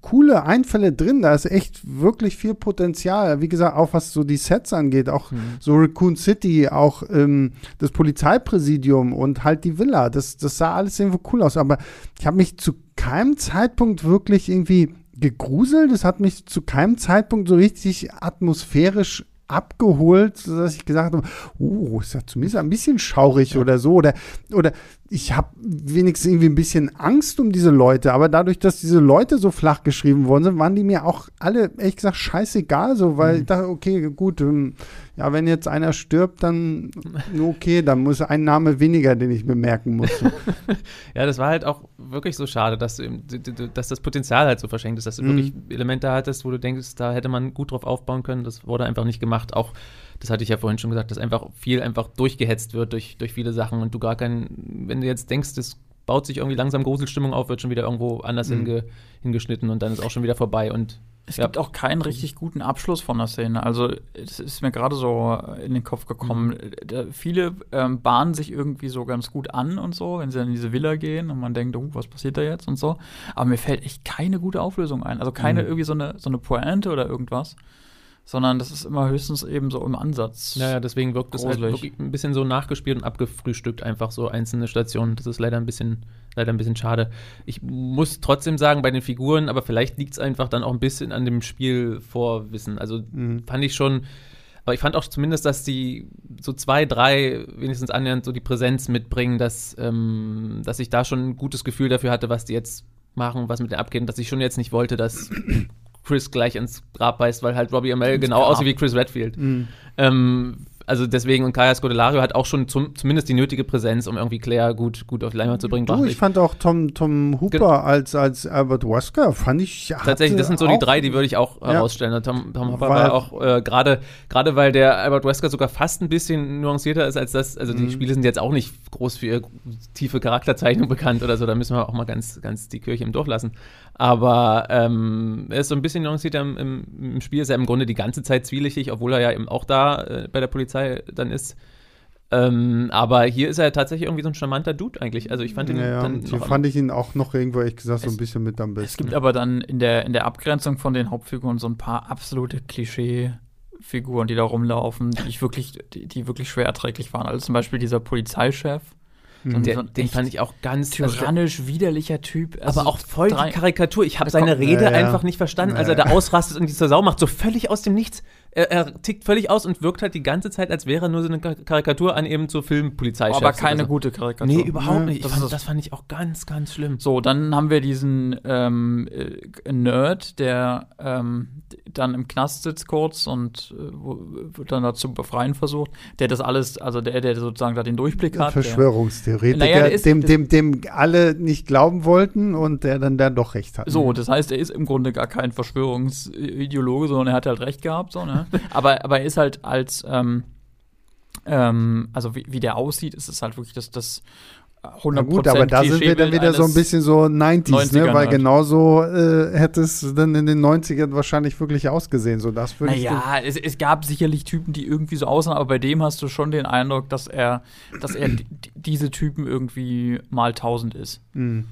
coole Einfälle drin. Da ist echt wirklich viel Potenzial. Wie gesagt, auch was so die Sets angeht, auch mhm. so Raccoon City, auch ähm, das Polizeipräsidium und halt die Villa. Das, das sah alles irgendwo cool aus. Aber ich habe mich zu keinem Zeitpunkt wirklich irgendwie gegruselt. Es hat mich zu keinem Zeitpunkt so richtig atmosphärisch abgeholt, sodass ich gesagt habe, oh, ist ja zumindest ein bisschen schaurig ja. oder so. Oder, oder ich habe wenigstens irgendwie ein bisschen Angst um diese Leute, aber dadurch, dass diese Leute so flach geschrieben worden sind, waren die mir auch alle, ehrlich gesagt, scheißegal, so, weil mhm. ich dachte, okay, gut, ähm, ja, wenn jetzt einer stirbt, dann okay, dann muss ein Name weniger, den ich bemerken muss. ja, das war halt auch wirklich so schade, dass, du, dass das Potenzial halt so verschenkt ist, dass du mhm. wirklich Elemente hattest, wo du denkst, da hätte man gut drauf aufbauen können, das wurde einfach nicht gemacht. Auch das hatte ich ja vorhin schon gesagt, dass einfach viel einfach durchgehetzt wird durch, durch viele Sachen und du gar keinen, wenn du jetzt denkst, es baut sich irgendwie langsam Gruselstimmung auf, wird schon wieder irgendwo anders mhm. hinge, hingeschnitten und dann ist auch schon wieder vorbei und es ja. gibt auch keinen richtig guten Abschluss von der Szene. Also, es ist mir gerade so in den Kopf gekommen. Mhm. viele ähm, bahnen sich irgendwie so ganz gut an und so, wenn sie dann in diese Villa gehen und man denkt, oh, was passiert da jetzt und so. Aber mir fällt echt keine gute Auflösung ein. Also keine mhm. irgendwie so eine, so eine Pointe oder irgendwas sondern das ist immer höchstens eben so im Ansatz. Ja, ja deswegen wirkt es halt wirklich ein bisschen so nachgespielt und abgefrühstückt, einfach so einzelne Stationen. Das ist leider ein bisschen, leider ein bisschen schade. Ich muss trotzdem sagen, bei den Figuren, aber vielleicht liegt es einfach dann auch ein bisschen an dem Spielvorwissen. Also mhm. fand ich schon. Aber ich fand auch zumindest, dass die so zwei, drei wenigstens annähernd so die Präsenz mitbringen, dass, ähm, dass ich da schon ein gutes Gefühl dafür hatte, was die jetzt machen, was mit denen abgeht, und dass ich schon jetzt nicht wollte, dass Chris gleich ins Grab beißt, weil halt Robbie Amell genau aussieht wie Chris Redfield. Mhm. Ähm, also deswegen, und Kaya Scodelario hat auch schon zum, zumindest die nötige Präsenz, um irgendwie Claire gut, gut auf die Leinwand zu bringen. Du, ich fand auch Tom, Tom Hooper als, als Albert Wesker, fand ich. Tatsächlich, das sind so die drei, die würde ich auch ja. herausstellen. Tom, Tom Hooper war, auch äh, gerade, gerade weil der Albert Wesker sogar fast ein bisschen nuancierter ist als das. Also die mhm. Spiele sind jetzt auch nicht groß für ihre tiefe Charakterzeichnung bekannt oder so. Da müssen wir auch mal ganz, ganz die Kirche im Dorf lassen. Aber ähm, er ist so ein bisschen nuancierter im, im, im Spiel, ist er im Grunde die ganze Zeit zwielichtig, obwohl er ja eben auch da äh, bei der Polizei dann ist. Ähm, aber hier ist er tatsächlich irgendwie so ein charmanter Dude eigentlich. Also ich fand ihn ja, dann hier fand ich ihn auch noch irgendwo, ehrlich gesagt, so ein bisschen mit am besten. Es gibt aber dann in der, in der Abgrenzung von den Hauptfiguren so ein paar absolute Klischee-Figuren, die da rumlaufen, die ich wirklich, die, die wirklich schwer erträglich waren. Also zum Beispiel dieser Polizeichef Mhm. Der, den fand ich auch ganz tyrannisch, also, widerlicher Typ. Also aber auch voll die Karikatur. Ich habe seine Rede ja, ja. einfach nicht verstanden, als er da ausrastet und die zur Sau macht. So völlig aus dem Nichts. Er, er, tickt völlig aus und wirkt halt die ganze Zeit, als wäre er nur so eine Karikatur an eben zur Filmpolizei. Aber keine so. gute Karikatur. Nee, überhaupt nicht. Das, fand, das, fand, ich auch ganz, ganz schlimm. So, dann haben wir diesen ähm, äh, Nerd, der ähm, dann im Knast sitzt kurz und äh, wird dann dazu befreien versucht, der das alles, also der, der sozusagen da den Durchblick hat. Verschwörungstheoretiker, naja, ist, dem, dem, dem alle nicht glauben wollten und der dann, dann doch recht hat. So, das heißt, er ist im Grunde gar kein Verschwörungsideologe, sondern er hat halt recht gehabt, so, ne? aber, aber er ist halt als, ähm, ähm, also wie, wie der aussieht, ist es halt wirklich das, das 100% Na gut, aber da sind wir dann wieder so ein bisschen so 90s, ne? weil halt. genauso äh, hätte es dann in den 90ern wahrscheinlich wirklich ausgesehen. So, das naja, es, es gab sicherlich Typen, die irgendwie so aussahen, aber bei dem hast du schon den Eindruck, dass er, dass er diese Typen irgendwie mal 1000 ist. Mhm.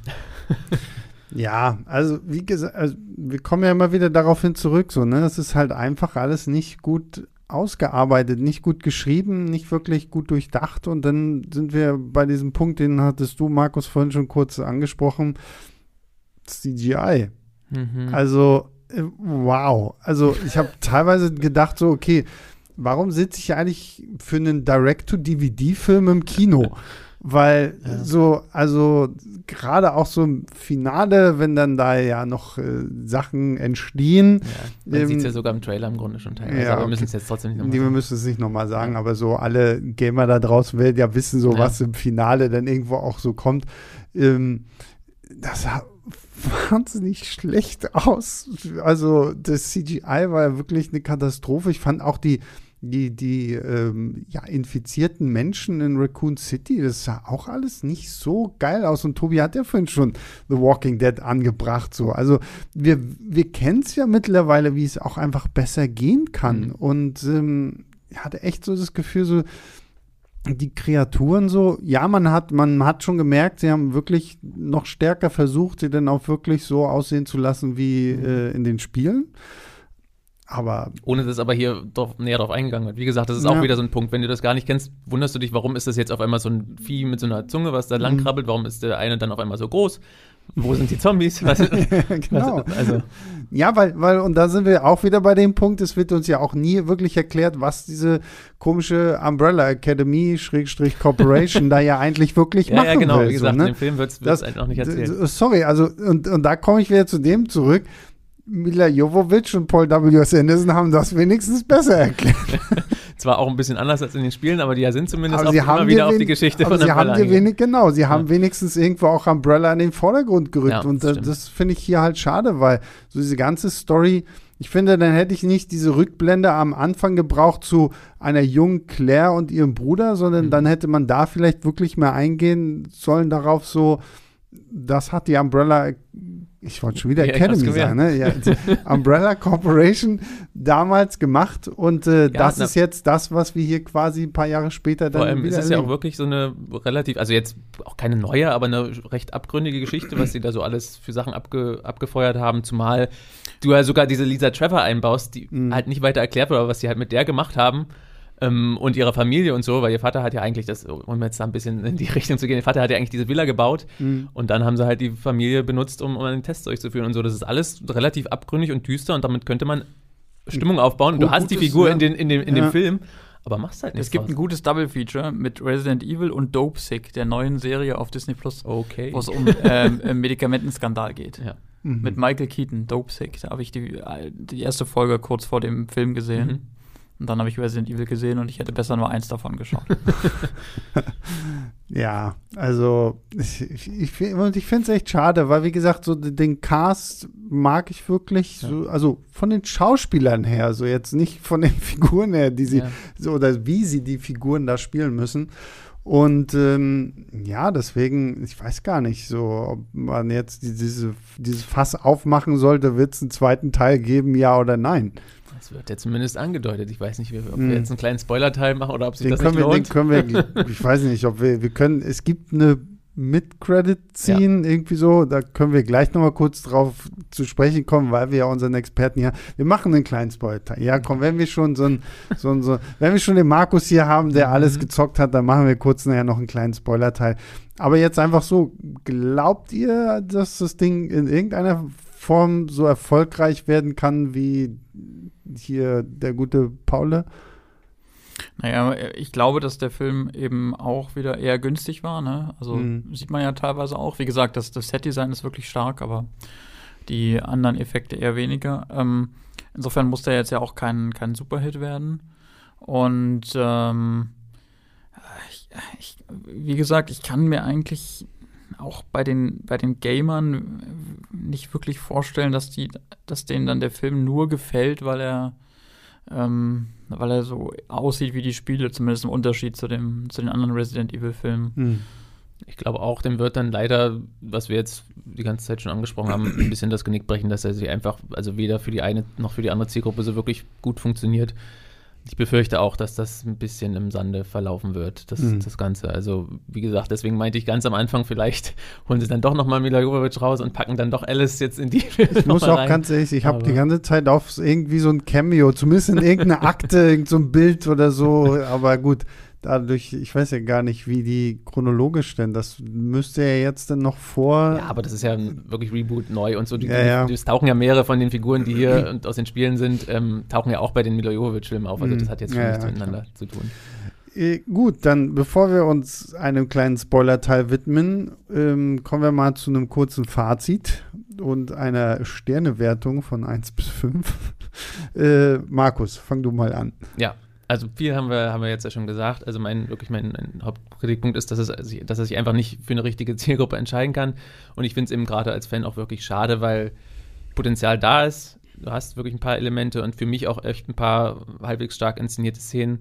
ja, also wie gesagt, also wir kommen ja immer wieder darauf hin zurück, so, ne? Das ist halt einfach alles nicht gut ausgearbeitet, nicht gut geschrieben, nicht wirklich gut durchdacht. Und dann sind wir bei diesem Punkt, den hattest du, Markus, vorhin schon kurz angesprochen, CGI. Mhm. Also, äh, wow. Also ich habe teilweise gedacht, so, okay, warum sitze ich eigentlich für einen Direct-to-DVD-Film im Kino? Weil ja. so, also gerade auch so im Finale, wenn dann da ja noch äh, Sachen entstehen. Ja, man ähm, sieht es ja sogar im Trailer im Grunde schon teilweise, ja, aber wir müssen es jetzt trotzdem nicht nochmal sagen. Wir müssen es nicht nochmal sagen, aber so alle Gamer da draußen werden ja wissen, so was im Finale dann irgendwo auch so kommt. Ähm, das sah wahnsinnig schlecht aus. Also das CGI war ja wirklich eine Katastrophe. Ich fand auch die die, die ähm, ja, infizierten Menschen in Raccoon City, das sah auch alles nicht so geil aus. Und Tobi hat ja vorhin schon The Walking Dead angebracht. So. Also wir, wir kennen es ja mittlerweile, wie es auch einfach besser gehen kann. Mhm. Und ähm, ich hatte echt so das Gefühl, so die Kreaturen so, ja, man hat, man hat schon gemerkt, sie haben wirklich noch stärker versucht, sie dann auch wirklich so aussehen zu lassen wie mhm. äh, in den Spielen. Aber Ohne dass aber hier drauf, näher drauf eingegangen wird. Wie gesagt, das ist ja. auch wieder so ein Punkt. Wenn du das gar nicht kennst, wunderst du dich, warum ist das jetzt auf einmal so ein Vieh mit so einer Zunge, was da lang mhm. krabbelt? Warum ist der eine dann auf einmal so groß? Wo sind die Zombies? Was, genau. Was, also. Ja, weil, weil, und da sind wir auch wieder bei dem Punkt, es wird uns ja auch nie wirklich erklärt, was diese komische Umbrella Academy Schrägstrich Corporation da ja eigentlich wirklich ja, machen Ja, genau, will, wie gesagt, so, ne? in dem Film wird es halt noch nicht erzählt. Sorry, also, und, und da komme ich wieder zu dem zurück, Mila Jovovich und Paul W.S. Anderson haben das wenigstens besser erklärt. Zwar auch ein bisschen anders als in den Spielen, aber die sind zumindest aber auch immer wieder auf die Geschichte aber von sie Umbrella haben wenig, Genau, sie haben wenigstens irgendwo auch Umbrella in den Vordergrund gerückt. Ja, und das, das finde ich hier halt schade, weil so diese ganze Story ich finde, dann hätte ich nicht diese Rückblende am Anfang gebraucht zu einer jungen Claire und ihrem Bruder, sondern mhm. dann hätte man da vielleicht wirklich mehr eingehen sollen darauf so, das hat die Umbrella ich wollte schon wieder ja, Academy sagen, ne? Ja, Umbrella Corporation damals gemacht und äh, ja, das na, ist jetzt das, was wir hier quasi ein paar Jahre später dann Vor allem ist es ja auch wirklich so eine relativ, also jetzt auch keine neue, aber eine recht abgründige Geschichte, was sie da so alles für Sachen abge, abgefeuert haben, zumal du ja sogar diese Lisa Trevor einbaust, die mhm. halt nicht weiter erklärt wird, aber was sie halt mit der gemacht haben ähm, und ihrer Familie und so, weil ihr Vater hat ja eigentlich das, um jetzt da ein bisschen in die Richtung zu gehen, ihr Vater hat ja eigentlich diese Villa gebaut mhm. und dann haben sie halt die Familie benutzt, um, um einen Test durchzuführen und so. Das ist alles relativ abgründig und düster und damit könnte man Stimmung aufbauen. Und du hast die Figur ja. in, den, in, dem, in ja. dem Film, aber machst halt nicht. Es gibt draus. ein gutes Double-Feature mit Resident Evil und Dope Sick, der neuen Serie auf Disney Plus, okay. wo es um ähm, Medikamentenskandal geht. Ja. Mhm. Mit Michael Keaton, Dope Sick. Da habe ich die, die erste Folge kurz vor dem Film gesehen. Mhm. Und dann habe ich Resident Evil gesehen und ich hätte besser nur eins davon geschaut. ja, also ich, ich, ich finde es echt schade, weil wie gesagt, so den Cast mag ich wirklich, ja. so, also von den Schauspielern her, so jetzt nicht von den Figuren her, die sie, ja. so, oder wie sie die Figuren da spielen müssen. Und ähm, ja, deswegen, ich weiß gar nicht, so, ob man jetzt diese, dieses Fass aufmachen sollte, wird es einen zweiten Teil geben, ja oder nein. Das wird ja zumindest angedeutet. Ich weiß nicht, ob wir hm. jetzt einen kleinen Spoiler-Teil machen oder ob sich den das nicht wir, lohnt. Den können wir, ich weiß nicht, ob wir, wir können, es gibt eine Mid-Credit-Scene, ja. irgendwie so. Da können wir gleich nochmal kurz drauf zu sprechen kommen, weil wir ja unseren Experten hier, wir machen einen kleinen Spoiler. Ja, komm, wenn wir schon so ein, so ein, so, wenn wir schon den Markus hier haben, der mhm. alles gezockt hat, dann machen wir kurz nachher noch einen kleinen Spoiler-Teil. Aber jetzt einfach so, glaubt ihr, dass das Ding in irgendeiner Form so erfolgreich werden kann wie hier der gute Paule? Naja, ich glaube, dass der Film eben auch wieder eher günstig war. Ne? Also mhm. sieht man ja teilweise auch. Wie gesagt, das, das Set-Design ist wirklich stark, aber die anderen Effekte eher weniger. Ähm, insofern muss der jetzt ja auch kein, kein Superhit werden. Und ähm, ich, ich, wie gesagt, ich kann mir eigentlich auch bei den, bei den Gamern nicht wirklich vorstellen, dass, die, dass denen dann der Film nur gefällt, weil er, ähm, weil er so aussieht wie die Spiele, zumindest im Unterschied zu, dem, zu den anderen Resident Evil-Filmen. Hm. Ich glaube auch, dem wird dann leider, was wir jetzt die ganze Zeit schon angesprochen haben, ein bisschen das Genick brechen, dass er sich einfach, also weder für die eine noch für die andere Zielgruppe so wirklich gut funktioniert ich befürchte auch, dass das ein bisschen im Sande verlaufen wird, das, mhm. das Ganze. Also, wie gesagt, deswegen meinte ich ganz am Anfang, vielleicht holen sie dann doch nochmal Mila Jovovich raus und packen dann doch Alice jetzt in die Ich muss auch rein. ganz ehrlich, ich habe die ganze Zeit auf irgendwie so ein Cameo, zumindest in irgendeiner Akte, irgend so ein Bild oder so, aber gut dadurch, ich weiß ja gar nicht, wie die chronologisch denn, das müsste ja jetzt dann noch vor. Ja, aber das ist ja wirklich Reboot neu und so. Die, ja, ja. Die, die, tauchen ja mehrere von den Figuren, die hier und aus den Spielen sind, ähm, tauchen ja auch bei den Milo Jovovich-Filmen auf. Also das hat jetzt schon ja, nichts miteinander klar. zu tun. Äh, gut, dann bevor wir uns einem kleinen Spoiler-Teil widmen, ähm, kommen wir mal zu einem kurzen Fazit und einer Sternewertung von 1 bis 5. äh, Markus, fang du mal an. Ja, also viel haben wir, haben wir jetzt ja schon gesagt. Also mein, wirklich mein, mein Hauptkritikpunkt ist, dass, es, dass er sich einfach nicht für eine richtige Zielgruppe entscheiden kann. Und ich finde es eben gerade als Fan auch wirklich schade, weil Potenzial da ist. Du hast wirklich ein paar Elemente und für mich auch echt ein paar halbwegs stark inszenierte Szenen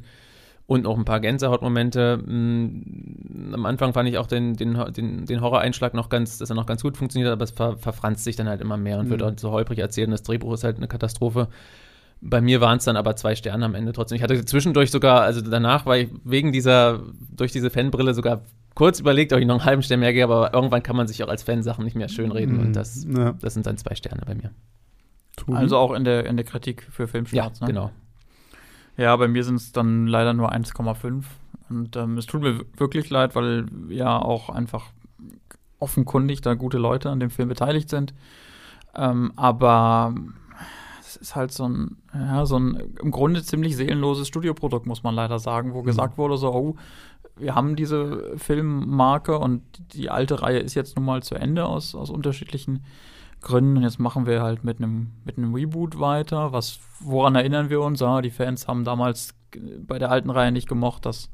und auch ein paar Gänsehautmomente. Mm, am Anfang fand ich auch den, den, den, den Horror-Einschlag noch ganz, dass er noch ganz gut funktioniert, aber es ver, verfranst sich dann halt immer mehr und mhm. wird auch so holprig erzählt. Und das Drehbuch ist halt eine Katastrophe. Bei mir waren es dann aber zwei Sterne am Ende trotzdem. Ich hatte zwischendurch sogar, also danach war ich wegen dieser, durch diese Fanbrille sogar kurz überlegt, ob ich noch einen halben Stern mehr gebe, aber irgendwann kann man sich auch als Fan Sachen nicht mehr schönreden mhm. und das, ja. das sind dann zwei Sterne bei mir. Also auch in der, in der Kritik für Filmstarts, ja, ne? genau. Ja, bei mir sind es dann leider nur 1,5 und ähm, es tut mir wirklich leid, weil ja auch einfach offenkundig da gute Leute an dem Film beteiligt sind. Ähm, aber ist halt so ein, ja, so ein im Grunde ziemlich seelenloses Studioprodukt, muss man leider sagen, wo mhm. gesagt wurde, so, oh, wir haben diese Filmmarke und die alte Reihe ist jetzt nun mal zu Ende aus, aus unterschiedlichen Gründen. Und jetzt machen wir halt mit einem mit einem Reboot weiter. Was, woran erinnern wir uns? Ja, die Fans haben damals bei der alten Reihe nicht gemocht, dass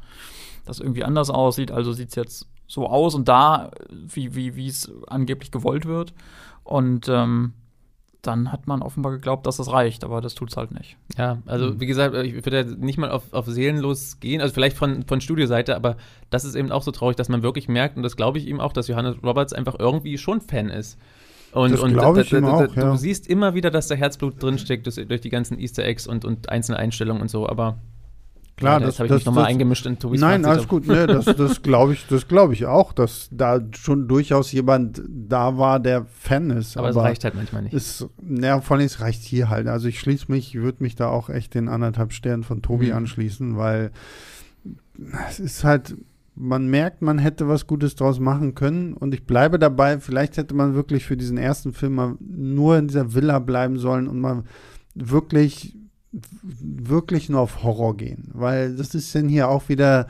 das irgendwie anders aussieht. Also sieht es jetzt so aus und da, wie, wie, wie es angeblich gewollt wird. Und ähm, dann hat man offenbar geglaubt, dass das reicht, aber das tut es halt nicht. Ja, also mhm. wie gesagt, ich würde nicht mal auf, auf seelenlos gehen, also vielleicht von, von Studioseite, aber das ist eben auch so traurig, dass man wirklich merkt, und das glaube ich ihm auch, dass Johannes Roberts einfach irgendwie schon Fan ist. Und, das und da, da, da, auch, ja. du siehst immer wieder, dass da Herzblut drinsteckt durch die ganzen Easter Eggs und, und einzelne Einstellungen und so, aber Klar, ja, das habe ich mich nochmal eingemischt in Tobis Nein, alles gut. Nee, das das glaube ich, das ich auch, dass da schon durchaus jemand da war, der Fan ist. Aber, aber es reicht halt manchmal nicht. Ist, ja, vor allem, es reicht hier halt. Also ich schließe mich, würde mich da auch echt den anderthalb Sternen von Tobi mhm. anschließen, weil es ist halt, man merkt, man hätte was Gutes draus machen können. Und ich bleibe dabei, vielleicht hätte man wirklich für diesen ersten Film mal nur in dieser Villa bleiben sollen und mal wirklich wirklich nur auf Horror gehen, weil das ist dann hier auch wieder,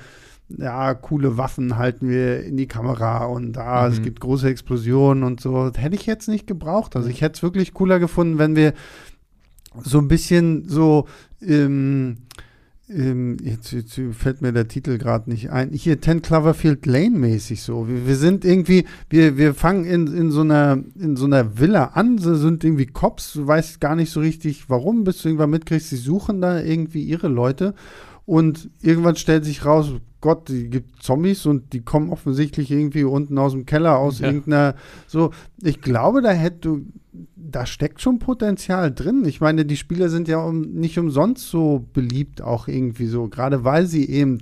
ja, coole Waffen halten wir in die Kamera und da, mhm. es gibt große Explosionen und so. Das hätte ich jetzt nicht gebraucht. Also ich hätte es wirklich cooler gefunden, wenn wir so ein bisschen so ähm, ähm, jetzt, jetzt, fällt mir der Titel gerade nicht ein. Hier Ten Cloverfield Lane mäßig so. Wir, wir, sind irgendwie, wir, wir fangen in, in, so einer, in so einer Villa an, sie sind irgendwie Cops, du weißt gar nicht so richtig warum, bis du irgendwann mitkriegst, sie suchen da irgendwie ihre Leute und irgendwann stellt sich raus, Gott, die gibt Zombies und die kommen offensichtlich irgendwie unten aus dem Keller aus ja. irgendeiner so. Ich glaube, da hätte da steckt schon Potenzial drin. Ich meine, die Spieler sind ja um, nicht umsonst so beliebt, auch irgendwie so, gerade weil sie eben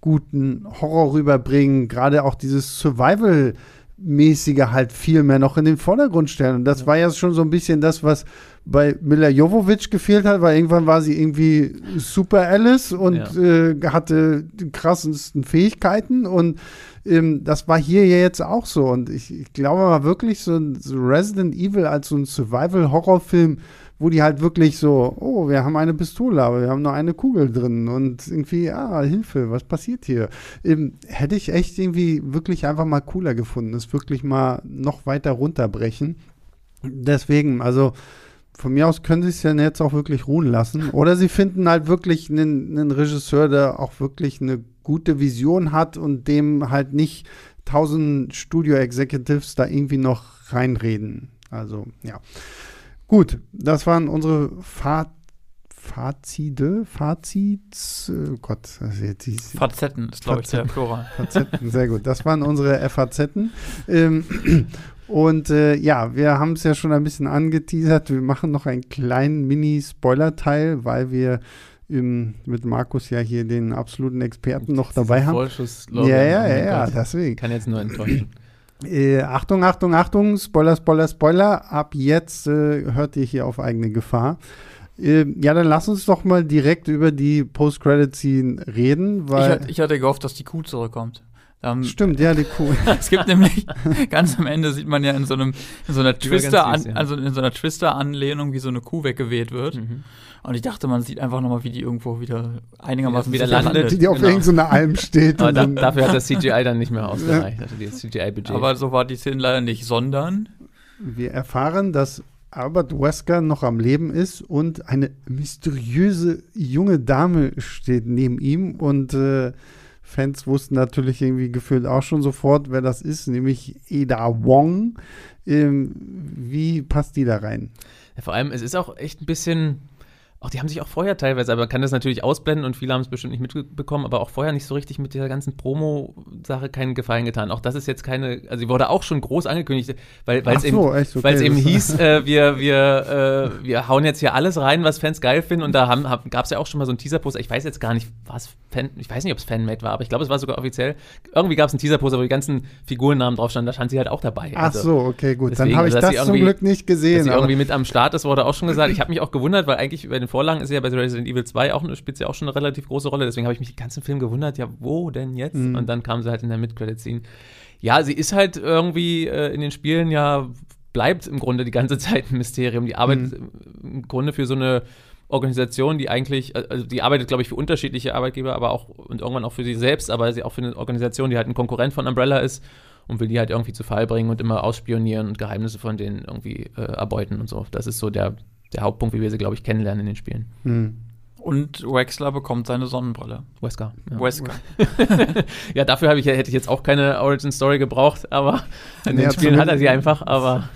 guten Horror rüberbringen, gerade auch dieses Survival mäßige halt viel mehr noch in den Vordergrund stellen. Und das ja. war ja schon so ein bisschen das, was bei Mila Jovovic gefehlt hat, weil irgendwann war sie irgendwie Super Alice und ja. äh, hatte die krassesten Fähigkeiten und ähm, das war hier ja jetzt auch so. Und ich, ich glaube mal wirklich, so, so Resident Evil als so ein Survival-Horrorfilm, wo die halt wirklich so, oh, wir haben eine Pistole, aber wir haben nur eine Kugel drin und irgendwie, ah, Hilfe, was passiert hier? Ähm, hätte ich echt irgendwie wirklich einfach mal cooler gefunden, es wirklich mal noch weiter runterbrechen. Deswegen, also von mir aus können sie es ja jetzt auch wirklich ruhen lassen. Oder sie finden halt wirklich einen, einen Regisseur, der auch wirklich eine gute Vision hat und dem halt nicht tausend Studio-Executives da irgendwie noch reinreden. Also, ja. Gut, das waren unsere Fahrt. Fazide, Fazits, oh Gott, das ist jetzt die, Fazetten ist, glaube ich, der Plural. Fazetten, sehr gut. Das waren unsere FAZen. Ähm, und äh, ja, wir haben es ja schon ein bisschen angeteasert. Wir machen noch einen kleinen Mini-Spoiler-Teil, weil wir im, mit Markus ja hier den absoluten Experten noch dabei haben. Ja, ja, ja, ja, deswegen. Kann jetzt nur enttäuschen. Äh, Achtung, Achtung, Achtung, Spoiler, Spoiler, Spoiler. Ab jetzt äh, hört ihr hier auf eigene Gefahr. Äh, ja, dann lass uns doch mal direkt über die Post-Credit-Scene reden, weil. Ich, ich hatte gehofft, dass die Kuh zurückkommt. Ähm, Stimmt, ja, die Kuh. es gibt nämlich, ganz am Ende sieht man ja in so einem, in so einer Twister, an, ja. also in so einer Twister-Anlehnung, wie so eine Kuh weggeweht wird. Mhm. Und ich dachte, man sieht einfach nochmal, wie die irgendwo wieder einigermaßen wieder, wieder landet. Die, die auf genau. irgendeiner Alm steht. Aber da, dafür hat das CGI dann nicht mehr ausgereicht, also das CGI-Budget. Aber so war die Szene leider nicht, sondern wir erfahren, dass Albert Wesker noch am Leben ist und eine mysteriöse junge Dame steht neben ihm und äh, Fans wussten natürlich irgendwie gefühlt auch schon sofort, wer das ist, nämlich Eda Wong. Ähm, wie passt die da rein? Ja, vor allem, es ist auch echt ein bisschen auch die haben sich auch vorher teilweise, aber man kann das natürlich ausblenden und viele haben es bestimmt nicht mitbekommen, aber auch vorher nicht so richtig mit dieser ganzen Promo-Sache keinen Gefallen getan. Auch das ist jetzt keine, also sie wurde auch schon groß angekündigt, weil es so, eben, okay, weil es eben hieß, äh, wir, wir, äh, wir hauen jetzt hier alles rein, was Fans geil finden und da haben, haben, gab es ja auch schon mal so einen Teaser-Poster, ich weiß jetzt gar nicht, was Fan, ich weiß nicht, ob es Fanmade war, aber ich glaube, es war sogar offiziell. Irgendwie gab es einen Teaser-Poster, wo die ganzen Figurennamen drauf standen, da stand sie halt auch dabei. Ach also, so, okay, gut, deswegen, dann habe ich also, das zum Glück nicht gesehen. Dass sie irgendwie mit am Start ist, wurde auch schon gesagt. Ich habe mich auch gewundert, weil eigentlich bei den Vorlagen ist ja bei Resident Evil 2 auch, spielt sie auch schon eine relativ große Rolle. Deswegen habe ich mich den ganzen Film gewundert, ja, wo denn jetzt? Mhm. Und dann kam sie halt in der Mid-Credit-Scene. Ja, sie ist halt irgendwie äh, in den Spielen ja, bleibt im Grunde die ganze Zeit ein Mysterium. Die arbeitet mhm. im Grunde für so eine Organisation, die eigentlich, äh, also die arbeitet, glaube ich, für unterschiedliche Arbeitgeber, aber auch und irgendwann auch für sie selbst, aber sie auch für eine Organisation, die halt ein Konkurrent von Umbrella ist und will die halt irgendwie zu Fall bringen und immer ausspionieren und Geheimnisse von denen irgendwie äh, erbeuten und so. Das ist so der der Hauptpunkt, wie wir sie, glaube ich, kennenlernen in den Spielen. Hm. Und Wexler bekommt seine Sonnenbrille. Wesker. Ja. Wesker. ja, dafür ich, hätte ich jetzt auch keine Origin Story gebraucht, aber in den ja, Spielen hat er sie einfach, aber.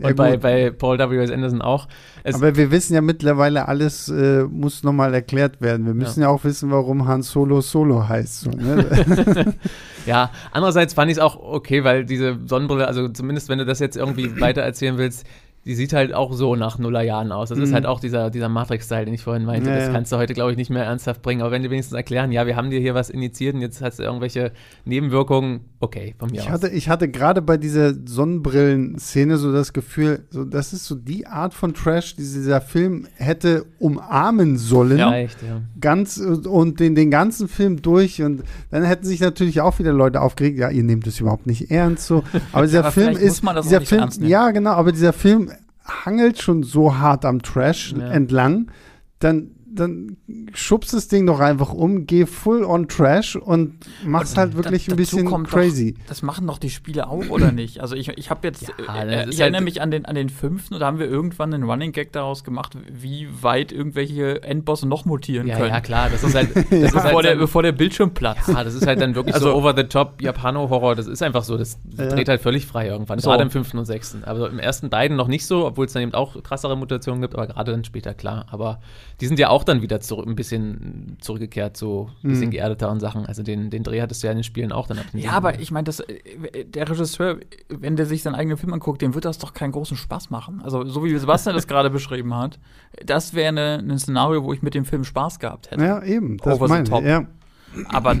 und bei, bei Paul W.S. Anderson auch. Es Aber wir wissen ja mittlerweile, alles äh, muss nochmal erklärt werden. Wir müssen ja. ja. auch wissen, warum Han Solo Solo heißt. So, ne? ja, andererseits fand ich es auch okay, weil diese Sonnenbrille, also zumindest wenn du das jetzt irgendwie weiter erzählen willst, die sieht halt auch so nach Nullerjahren aus. Das mhm. ist halt auch dieser, dieser Matrix-Style, den ich vorhin meinte. Ja, das kannst du heute, glaube ich, nicht mehr ernsthaft bringen. Aber wenn die wenigstens erklären, ja, wir haben dir hier was initiiert und jetzt hast du irgendwelche Nebenwirkungen, okay, von mir ich aus. Hatte, ich hatte gerade bei dieser Sonnenbrillen-Szene so das Gefühl, so, das ist so die Art von Trash, die dieser Film hätte umarmen sollen. Ja, echt, ja. Ganz, und den, den ganzen Film durch. Und dann hätten sich natürlich auch wieder Leute aufgeregt, ja, ihr nehmt das überhaupt nicht ernst. So. Aber dieser aber Film ist. dieser Film, ja, genau, aber dieser Film hangelt schon so hart am Trash ja. entlang, dann dann schubst das Ding doch einfach um, geh full on Trash und mach's und halt wirklich da, ein bisschen crazy. Doch, das machen doch die Spiele auch, oder nicht? Also ich, ich habe jetzt, ja, äh, ich erinnere halt mich an den, an den fünften, da haben wir irgendwann einen Running Gag daraus gemacht, wie weit irgendwelche Endbosse noch mutieren ja, können. Ja, klar, das ist halt, das ja. ist halt bevor, der, bevor der Bildschirm platzt. Ja, das ist halt dann wirklich also, so over-the-top Japano-Horror, das ist einfach so, das dreht halt völlig frei irgendwann, so. gerade im fünften und sechsten. Also im ersten beiden noch nicht so, obwohl es dann eben auch krassere Mutationen gibt, aber gerade dann später, klar. Aber die sind ja auch dann wieder zurück, ein bisschen zurückgekehrt zu ein bisschen mhm. geerdeteren Sachen. Also den, den Dreh hattest du ja in den Spielen auch dann ab Ja, aber ich meine, äh, der Regisseur, wenn der sich seinen eigenen Film anguckt, dem wird das doch keinen großen Spaß machen. Also so wie Sebastian das gerade beschrieben hat, das wäre ne, ein Szenario, wo ich mit dem Film Spaß gehabt hätte. Ja, eben. Das Over meine, ja. Aber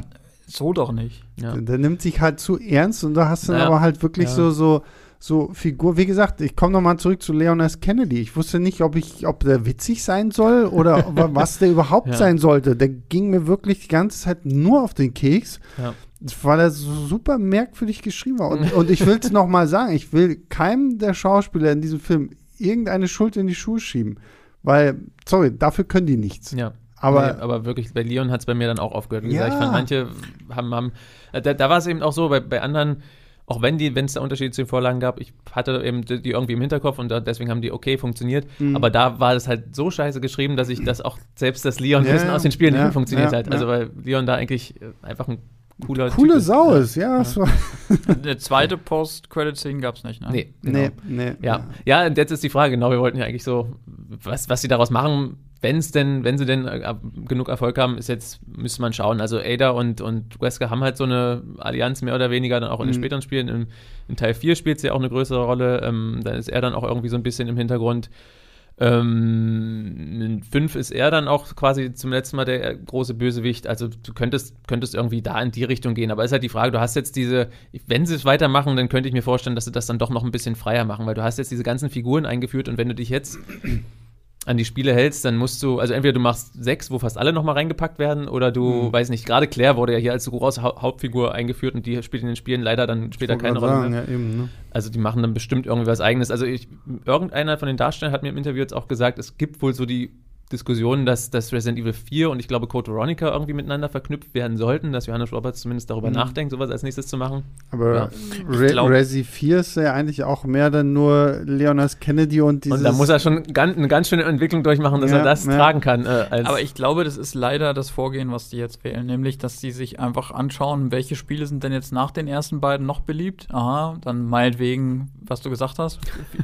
so doch nicht. Ja. Der, der, nimmt sich halt zu ernst und da hast du ja. aber halt wirklich ja. so, so so Figur. Wie gesagt, ich komme nochmal zurück zu Leon S. Kennedy. Ich wusste nicht, ob ich, ob der witzig sein soll oder was der überhaupt ja. sein sollte. Der ging mir wirklich die ganze Zeit nur auf den Keks. Ja. Weil er so super merkwürdig geschrieben war. Und, und ich will es nochmal sagen, ich will keinem der Schauspieler in diesem Film irgendeine Schuld in die Schuhe schieben. Weil, sorry, dafür können die nichts. Ja. Aber, nee, aber wirklich, bei Leon hat es bei mir dann auch aufgehört. Wie ja. gesagt, ich fand, manche haben, haben äh, da, da war es eben auch so, bei, bei anderen auch wenn die, wenn es da Unterschiede zu den Vorlagen gab, ich hatte eben die irgendwie im Hinterkopf und deswegen haben die okay funktioniert. Mhm. Aber da war es halt so scheiße geschrieben, dass ich das auch selbst das Leon-Wissen ja, aus den Spielen ja, nicht funktioniert ja, hat. Also weil Leon da eigentlich äh, einfach ein cooler Coole typ Sau ist, ja. ja. Eine zweite Post-Credit-Scene gab es nicht, ne? Nee, genau. nee, nee. Ja. ja, und jetzt ist die Frage, genau, wir wollten ja eigentlich so, was, was sie daraus machen, wenn es denn, wenn sie denn äh, genug Erfolg haben, ist jetzt, müsste man schauen. Also Ada und, und Wesker haben halt so eine Allianz mehr oder weniger dann auch in mhm. den späteren Spielen. In, in Teil 4 spielt sie auch eine größere Rolle. Ähm, da ist er dann auch irgendwie so ein bisschen im Hintergrund. Ähm, in 5 ist er dann auch quasi zum letzten Mal der große Bösewicht. Also du könntest, könntest irgendwie da in die Richtung gehen. Aber ist halt die Frage, du hast jetzt diese, wenn sie es weitermachen, dann könnte ich mir vorstellen, dass sie das dann doch noch ein bisschen freier machen, weil du hast jetzt diese ganzen Figuren eingeführt und wenn du dich jetzt an die Spiele hältst, dann musst du, also entweder du machst sechs, wo fast alle nochmal reingepackt werden, oder du, mhm. weiß nicht, gerade Claire wurde ja hier als große ha Hauptfigur eingeführt und die spielt in den Spielen leider dann später keine Rolle sagen, mehr. Ja, eben, ne? Also die machen dann bestimmt irgendwie was eigenes. Also ich, irgendeiner von den Darstellern hat mir im Interview jetzt auch gesagt, es gibt wohl so die Diskussionen, dass, dass Resident Evil 4 und ich glaube Code Veronica irgendwie miteinander verknüpft werden sollten, dass Johannes Roberts zumindest darüber mhm. nachdenkt, sowas als nächstes zu machen. Aber ja. Re glaub, Resi 4 ist ja eigentlich auch mehr dann nur Leonas Kennedy und dieses. Und da muss er schon ganz, eine ganz schöne Entwicklung durchmachen, dass ja, er das ja. tragen kann. Äh, Aber ich glaube, das ist leider das Vorgehen, was die jetzt wählen, nämlich, dass sie sich einfach anschauen, welche Spiele sind denn jetzt nach den ersten beiden noch beliebt. Aha, dann meinetwegen, was du gesagt hast.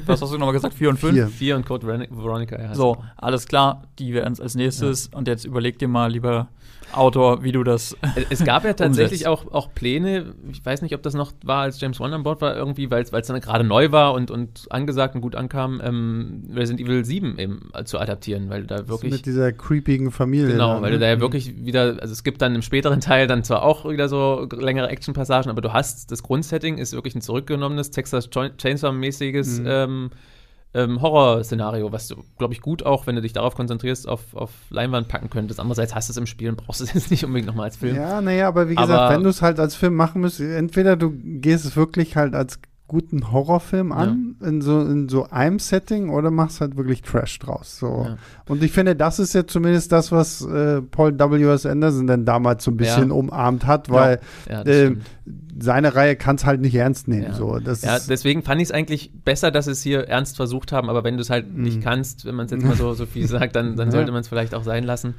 Was hast du nochmal gesagt? 4 und 5? 4 und Code Veronica, ja. So, alles klar die werden es als nächstes. Ja. Und jetzt überleg dir mal, lieber Autor, wie du das. Es gab ja tatsächlich auch, auch Pläne, ich weiß nicht, ob das noch war, als James Wan an Bord war, irgendwie, weil es dann gerade neu war und, und angesagt und gut ankam, ähm, Resident Evil 7 eben zu adaptieren, weil da wirklich. Mit dieser creepigen Familie. Genau, weil ne? du da ja wirklich wieder, also es gibt dann im späteren Teil dann zwar auch wieder so längere Action-Passagen, aber du hast, das Grundsetting ist wirklich ein zurückgenommenes Texas Chainsaw-mäßiges. Mhm. Ähm, ähm, Horrorszenario, was du, glaube ich, gut auch, wenn du dich darauf konzentrierst, auf, auf Leinwand packen könntest. Andererseits hast du es im Spiel und brauchst es jetzt nicht unbedingt nochmal als Film. Ja, naja, aber wie gesagt, aber wenn du es halt als Film machen müsstest, entweder du gehst es wirklich halt als guten Horrorfilm an, ja. in, so, in so einem Setting, oder machst halt wirklich Trash draus. So. Ja. Und ich finde, das ist ja zumindest das, was äh, Paul W.S. Anderson denn damals so ein bisschen ja. umarmt hat, weil äh, seine Reihe kann es halt nicht ernst nehmen. So. Das ja, deswegen fand ich es eigentlich besser, dass sie es hier ernst versucht haben, aber wenn du es halt mhm. nicht kannst, wenn man es jetzt mal so, so viel sagt, dann, dann sollte man es vielleicht auch sein lassen.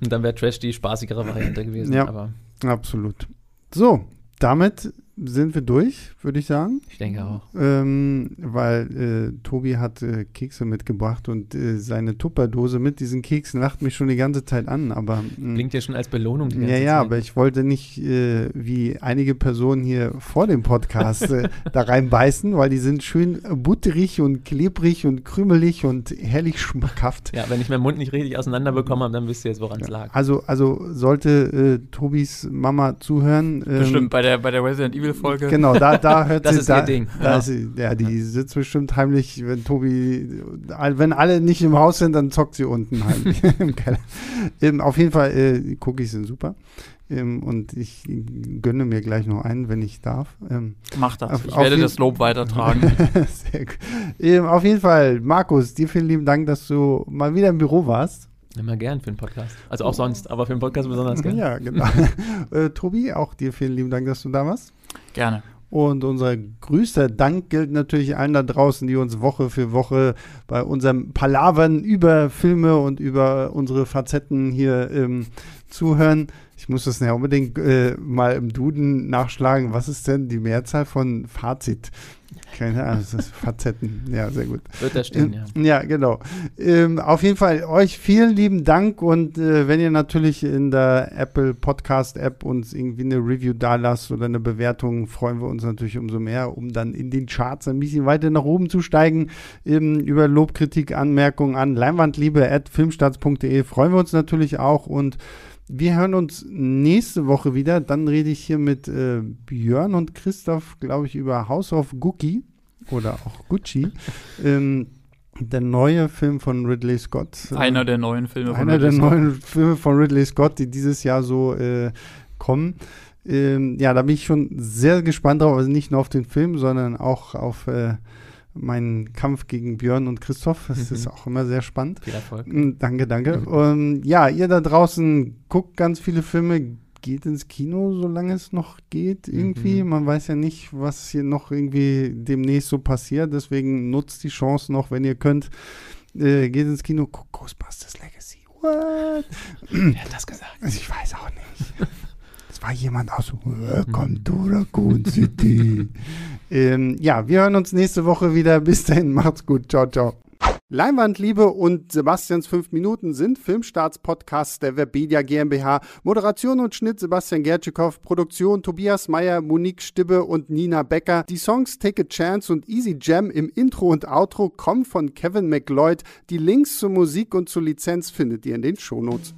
Und dann wäre Trash die spaßigere Variante gewesen. Ja, aber. absolut. So, damit sind wir durch, würde ich sagen. Ich denke auch. Ähm, weil äh, Tobi hat äh, Kekse mitgebracht und äh, seine Tupperdose mit diesen Keksen lacht mich schon die ganze Zeit an. Aber mh, klingt ja schon als Belohnung. Die ganze ja, ja, Zeit. aber ich wollte nicht äh, wie einige Personen hier vor dem Podcast äh, da reinbeißen, weil die sind schön butterig und klebrig und krümelig und herrlich schmackhaft. Ja, wenn ich meinen Mund nicht richtig auseinander bekommen habe, dann wisst ihr jetzt, woran es ja. lag. Also, also sollte äh, Tobis Mama zuhören. Ähm, Bestimmt bei der bei der Resident Evil Folge. Genau, da, da hört das sie. Ist da, ihr Ding. Da ja. Sie, ja, die sitzt bestimmt heimlich, wenn Tobi, wenn alle nicht im Haus sind, dann zockt sie unten heimlich im Keller. Ähm, auf jeden Fall, äh, Cookies sind super. Ähm, und ich gönne mir gleich noch einen, wenn ich darf. Ähm, Mach das. Auf, ich werde das Lob weitertragen. Sehr gut. Ähm, auf jeden Fall, Markus, dir vielen lieben Dank, dass du mal wieder im Büro warst. Immer gern für einen Podcast. Also auch sonst, aber für einen Podcast besonders gern. Ja, genau. äh, Tobi, auch dir vielen lieben Dank, dass du da warst. Gerne. Und unser größter Dank gilt natürlich allen da draußen, die uns Woche für Woche bei unserem Palavern über Filme und über unsere Facetten hier ähm, zuhören. Ich muss das ja unbedingt äh, mal im Duden nachschlagen. Was ist denn die Mehrzahl von Fazit? Keine Ahnung, das Facetten. Ja, sehr gut. Wird da stehen, ähm, ja. Ja, genau. Ähm, auf jeden Fall euch vielen lieben Dank und äh, wenn ihr natürlich in der Apple Podcast App uns irgendwie eine Review da lasst oder eine Bewertung, freuen wir uns natürlich umso mehr, um dann in den Charts ein bisschen weiter nach oben zu steigen. Ähm, über Lobkritik, Anmerkungen an leinwandliebe at filmstarts.de freuen wir uns natürlich auch und wir hören uns nächste Woche wieder. Dann rede ich hier mit äh, Björn und Christoph, glaube ich, über House of Gucci oder auch Gucci. ähm, der neue Film von Ridley Scott. Einer der neuen Filme von Ridley Scott. Einer der neuen Filme von Ridley Scott, die dieses Jahr so äh, kommen. Ähm, ja, da bin ich schon sehr gespannt drauf. Also nicht nur auf den Film, sondern auch auf äh, meinen Kampf gegen Björn und Christoph. Das mhm. ist auch immer sehr spannend. Viel Erfolg. Mm, danke, danke. Mhm. Und ja, ihr da draußen guckt ganz viele Filme, geht ins Kino, solange es noch geht, irgendwie. Mhm. Man weiß ja nicht, was hier noch irgendwie demnächst so passiert. Deswegen nutzt die Chance noch, wenn ihr könnt. Äh, geht ins Kino, guckt Ghostbusters Legacy. What? Wer hat das gesagt? Ich weiß auch nicht. Das war jemand aus Welcome to Raccoon City. ähm, ja, wir hören uns nächste Woche wieder. Bis dahin, macht's gut. Ciao, ciao. Leinwandliebe und Sebastians 5 Minuten sind Filmstarts-Podcasts der Webedia GmbH. Moderation und Schnitt Sebastian Gertschikow, Produktion Tobias Meyer, Monique Stibbe und Nina Becker. Die Songs Take a Chance und Easy Jam im Intro und Outro kommen von Kevin McLeod. Die Links zur Musik und zur Lizenz findet ihr in den Shownotes.